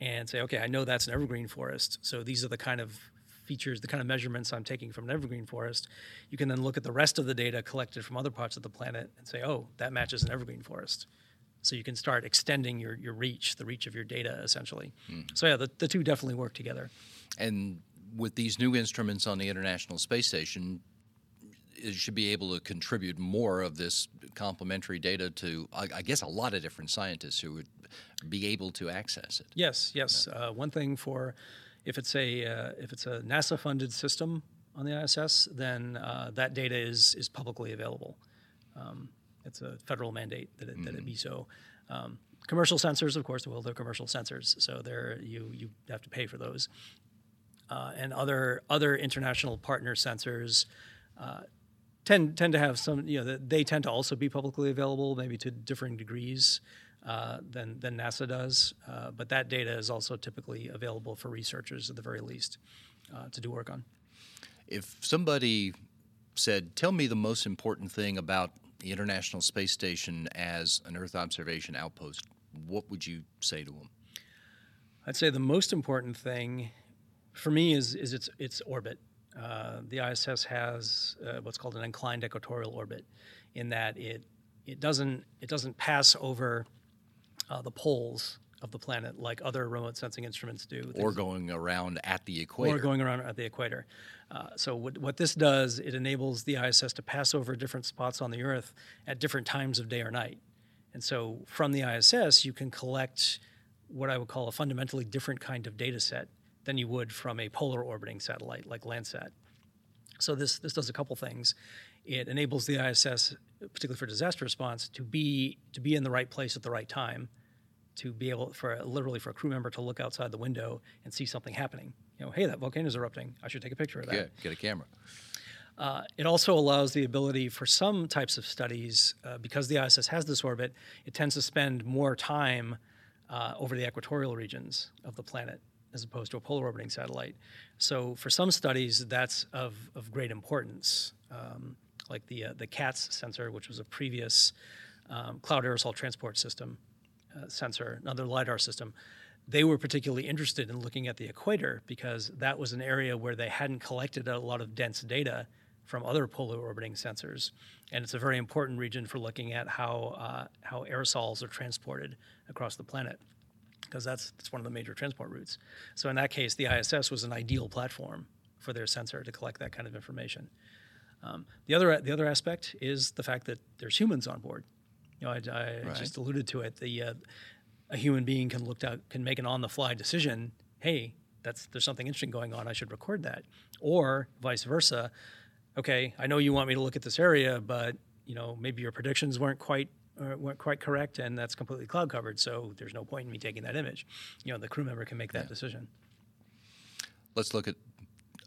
and say, okay, I know that's an evergreen forest. So these are the kind of features, the kind of measurements I'm taking from an evergreen forest, you can then look at the rest of the data collected from other parts of the planet and say, oh, that matches an evergreen forest. So you can start extending your, your reach, the reach of your data, essentially. Mm-hmm. So yeah, the, the two definitely work together. And with these new instruments on the International Space Station, should be able to contribute more of this complementary data to, I, I guess, a lot of different scientists who would be able to access it. Yes, yes. Uh, one thing for if it's a uh, if it's a NASA-funded system on the ISS, then uh, that data is is publicly available. Um, it's a federal mandate that it, that it be so. Um, commercial sensors, of course, well, they're commercial sensors, so they're you you have to pay for those. Uh, and other other international partner sensors uh, tend tend to have some you know they tend to also be publicly available, maybe to differing degrees uh, than than NASA does. Uh, but that data is also typically available for researchers at the very least uh, to do work on. If somebody said, Tell me the most important thing about the International Space Station as an Earth observation outpost, what would you say to them? I'd say the most important thing for me is is its its orbit. Uh, the ISS has uh, what's called an inclined equatorial orbit, in that it it doesn't it doesn't pass over uh, the poles of the planet like other remote sensing instruments do. Or going around at the equator? or going around at the equator. Uh, so what, what this does, it enables the ISS to pass over different spots on the Earth at different times of day or night. And so from the ISS, you can collect what I would call a fundamentally different kind of data set than you would from a polar orbiting satellite like Landsat. So this this does a couple things. It enables the ISS, particularly for disaster response, to be to be in the right place at the right time, to be able for literally for a crew member to look outside the window and see something happening. You know, hey, that volcano's erupting. I should take a picture of that. Get, get a camera. Uh, it also allows the ability for some types of studies, uh, because the ISS has this orbit, it tends to spend more time uh, over the equatorial regions of the planet as opposed to a polar orbiting satellite. So for some studies, that's of, of great importance, um, like the, uh, the CATS sensor, which was a previous um, cloud aerosol transport system uh, sensor, another LIDAR system. They were particularly interested in looking at the equator because that was an area where they hadn't collected a lot of dense data from other polar orbiting sensors. And it's a very important region for looking at how, uh, how aerosols are transported across the planet because that's, that's one of the major transport routes. So in that case, the ISS was an ideal platform for their sensor to collect that kind of information. Um, the other the other aspect is the fact that there's humans on board. You know, I, I Right. just alluded to it. The uh, a human being can look out can make an on the fly decision. Hey, that's there's something interesting going on. I should record that, or vice versa. Okay, I know you want me to look at this area, but you know maybe your predictions weren't quite weren't quite correct, and that's completely cloud covered. So there's no point in me taking that image. You know, the crew member can make that decision. Let's look at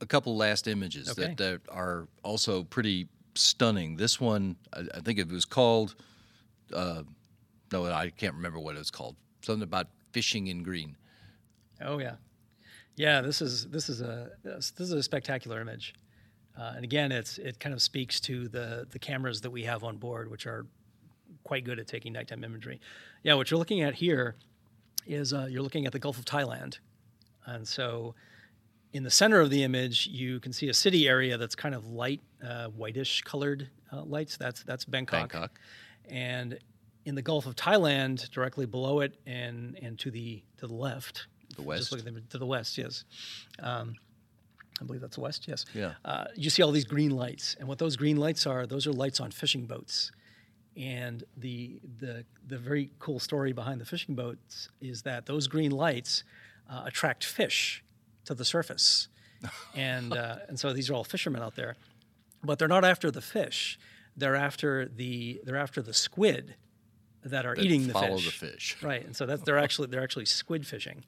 a couple last images Okay. that, that are also pretty stunning. This one, I, I think it was called, uh, no, I can't remember what it was called. Something about fishing in green. Oh yeah, yeah. This is this is a this is a spectacular image, uh, and again, it's it kind of speaks to the the cameras that we have on board, which are quite good at taking nighttime imagery. Yeah, what you're looking at here is uh, you're looking at the Gulf of Thailand, and so in the center of the image, you can see a city area that's kind of light, uh, whitish colored uh, lights. That's that's Bangkok. Bangkok. And in the Gulf of Thailand, directly below it and and to the to the left, The west. just look at them to the west, yes. Um, I believe that's the west, yes. Yeah. Uh, you see all these green lights, and what those green lights are, those are lights on fishing boats. And the the the very cool story behind the fishing boats is that those green lights uh, attract fish to the surface, *laughs* and uh, and so these are all fishermen out there, but they're not after the fish. They're after the they're after the squid that are That eating the follow fish. the fish. *laughs* Right, and so that's they're actually they're actually squid fishing,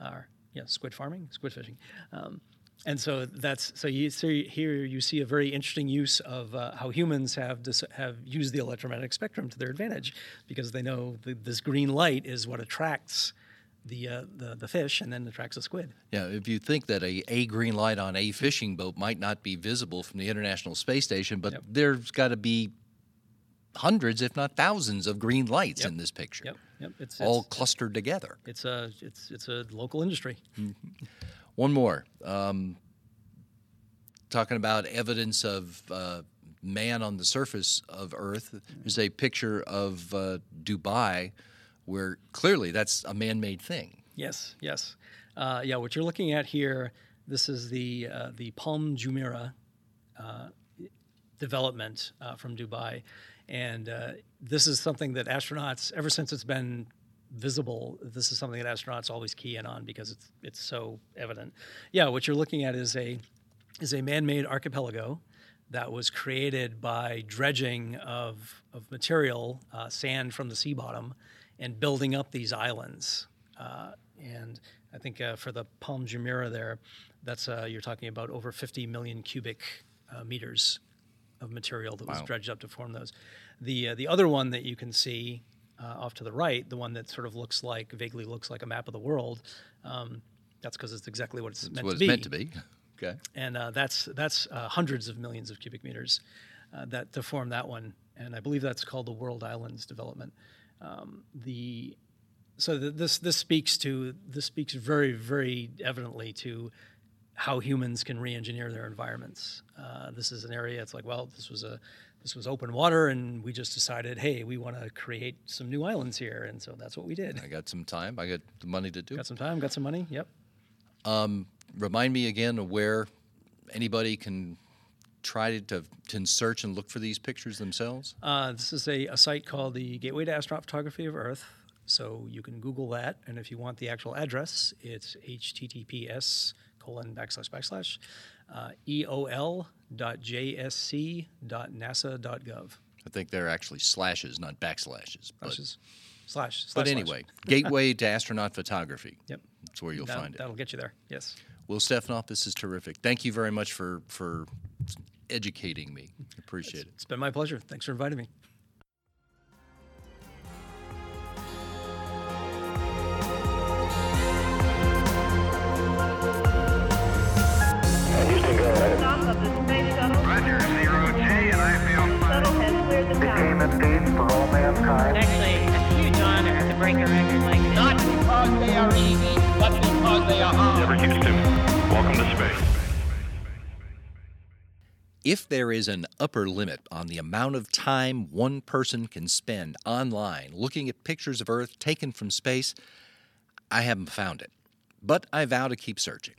uh, yeah, squid farming, squid fishing, um, and so that's so you see here you see a very interesting use of uh, how humans have dis- have used the electromagnetic spectrum to their advantage because they know the, this green light is what attracts the, uh, the the fish and then attracts the squid. Yeah, if you think that a, a green light on a fishing boat might not be visible from the International Space Station, but Yep. there's got to be hundreds, if not thousands, of green lights Yep. in this picture, Yep, yep, it's all it's, clustered together. it's a it's it's a local industry. One more. Um, talking about evidence of uh, man on the surface of Earth. There's a picture of uh, Dubai where clearly that's a man made thing. Yes, yes. Uh, yeah, what you're looking at here, this is the, uh, the Palm Jumeirah uh, development uh, from Dubai. And this is something that astronauts, ever since it's been visible, this is something that astronauts always key in on because it's, it's so evident. Yeah, what you're looking at is a, is a man made archipelago that was created by dredging of, of material, uh, sand from the sea bottom, and building up these islands. Uh, and I think uh, for the Palm Jumeirah there, that's uh, you're talking about over 50 million cubic uh, meters of material that was dredged up to form those. The uh, the other one that you can see uh, off to the right, the one that sort of looks like vaguely looks like a map of the world, um, that's because it's exactly what it's That's meant what to it's be meant to be. *laughs* Okay. and uh, that's that's uh, hundreds of millions of cubic meters uh, that to form that one, and I believe that's called the World Islands Development. Um, the so th- this this speaks to this speaks very very evidently to how humans can re-engineer their environments. Uh, this is an area. It's like well, this was a this was open water, and we just decided, hey, we want to create some new islands here, and so that's what we did. I got some time. I got the money to do it. Got some time, got some money. Yep. Remind me again of where anybody can try to, to search and look for these pictures themselves. Uh, this is a, a site called the Gateway to Astronaut Photography of Earth. So you can Google that, and if you want the actual address, it's https colon backslash backslash uh, eol.jsc.nasa.gov. I think they're actually slashes, not backslashes. But, Slashes, slash, slash, but anyway, Gateway to Astronaut Photography. *laughs* Yep. That's where you'll That, find it. That'll get you there. Yes. Well, Stefanov, this is terrific. Thank you very much for, for educating me. *laughs* Appreciate it. It's been my pleasure. Thanks for inviting me. If there is an upper limit on the amount of time one person can spend online looking at pictures of Earth taken from space, I haven't found it. But I vow to keep searching.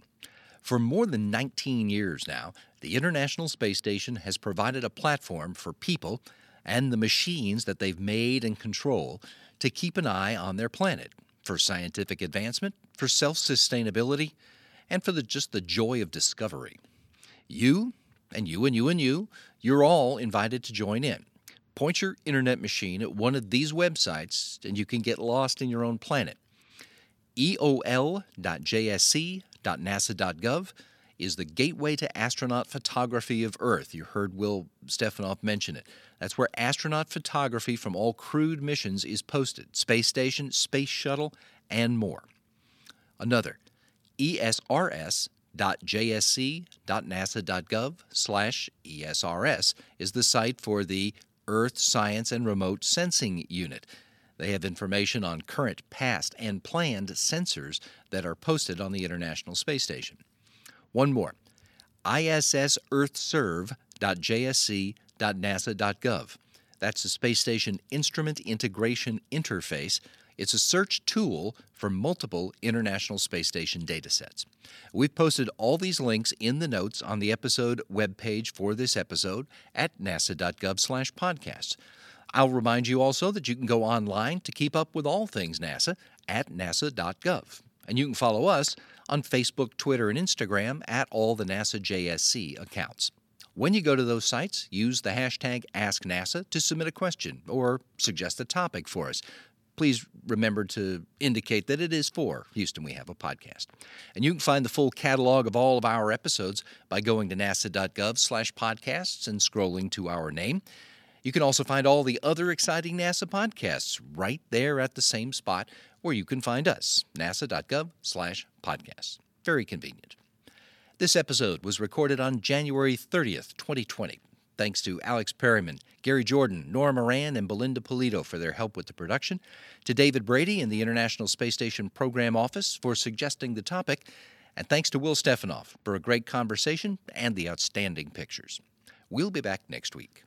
For more than 19 years now, the International Space Station has provided a platform for people and the machines that they've made and control to keep an eye on their planet for scientific advancement, for self sustainability, and for the, just the joy of discovery. You and you and you and you, you're all invited to join in. Point your internet machine at one of these websites and you can get lost in your own planet. Eol.jsc.nasa.gov is the gateway to astronaut photography of Earth. You heard Will Stefanov mention it. That's where astronaut photography from all crewed missions is posted space station, space shuttle, and more. Another, E esrs.jsc.nasa.gov slash ESRS is the site for the Earth Science and Remote Sensing Unit. They have information on current, past, and planned sensors that are posted on the International Space Station. One more, issearthserve.jsc.nasa.gov. That's the Space Station Instrument Integration Interface. It's a search tool for multiple International Space Station datasets. We've posted all these links in the notes on the episode webpage for this episode at nasa.gov/podcasts. I'll remind you also that you can go online to keep up with all things NASA at nasa.gov. And you can follow us on Facebook, Twitter, and Instagram at all the NASA JSC accounts. When you go to those sites, use the hashtag AskNASA to submit a question or suggest a topic for us. Please remember to indicate that it is for Houston We Have a Podcast. And you can find the full catalog of all of our episodes by going to nasa.gov slash podcasts and scrolling to our name. You can also find all the other exciting NASA podcasts right there at the same spot where you can find us, nasa.gov slash podcasts. Very convenient. This episode was recorded on January 30th, 2020. Thanks to Alex Perryman, Gary Jordan, Norah Moran, and Belinda Pulido for their help with the production, to David Brady in the International Space Station Program Office for suggesting the topic, And thanks to Will Stefanov for a great conversation and the outstanding pictures. We'll be back next week.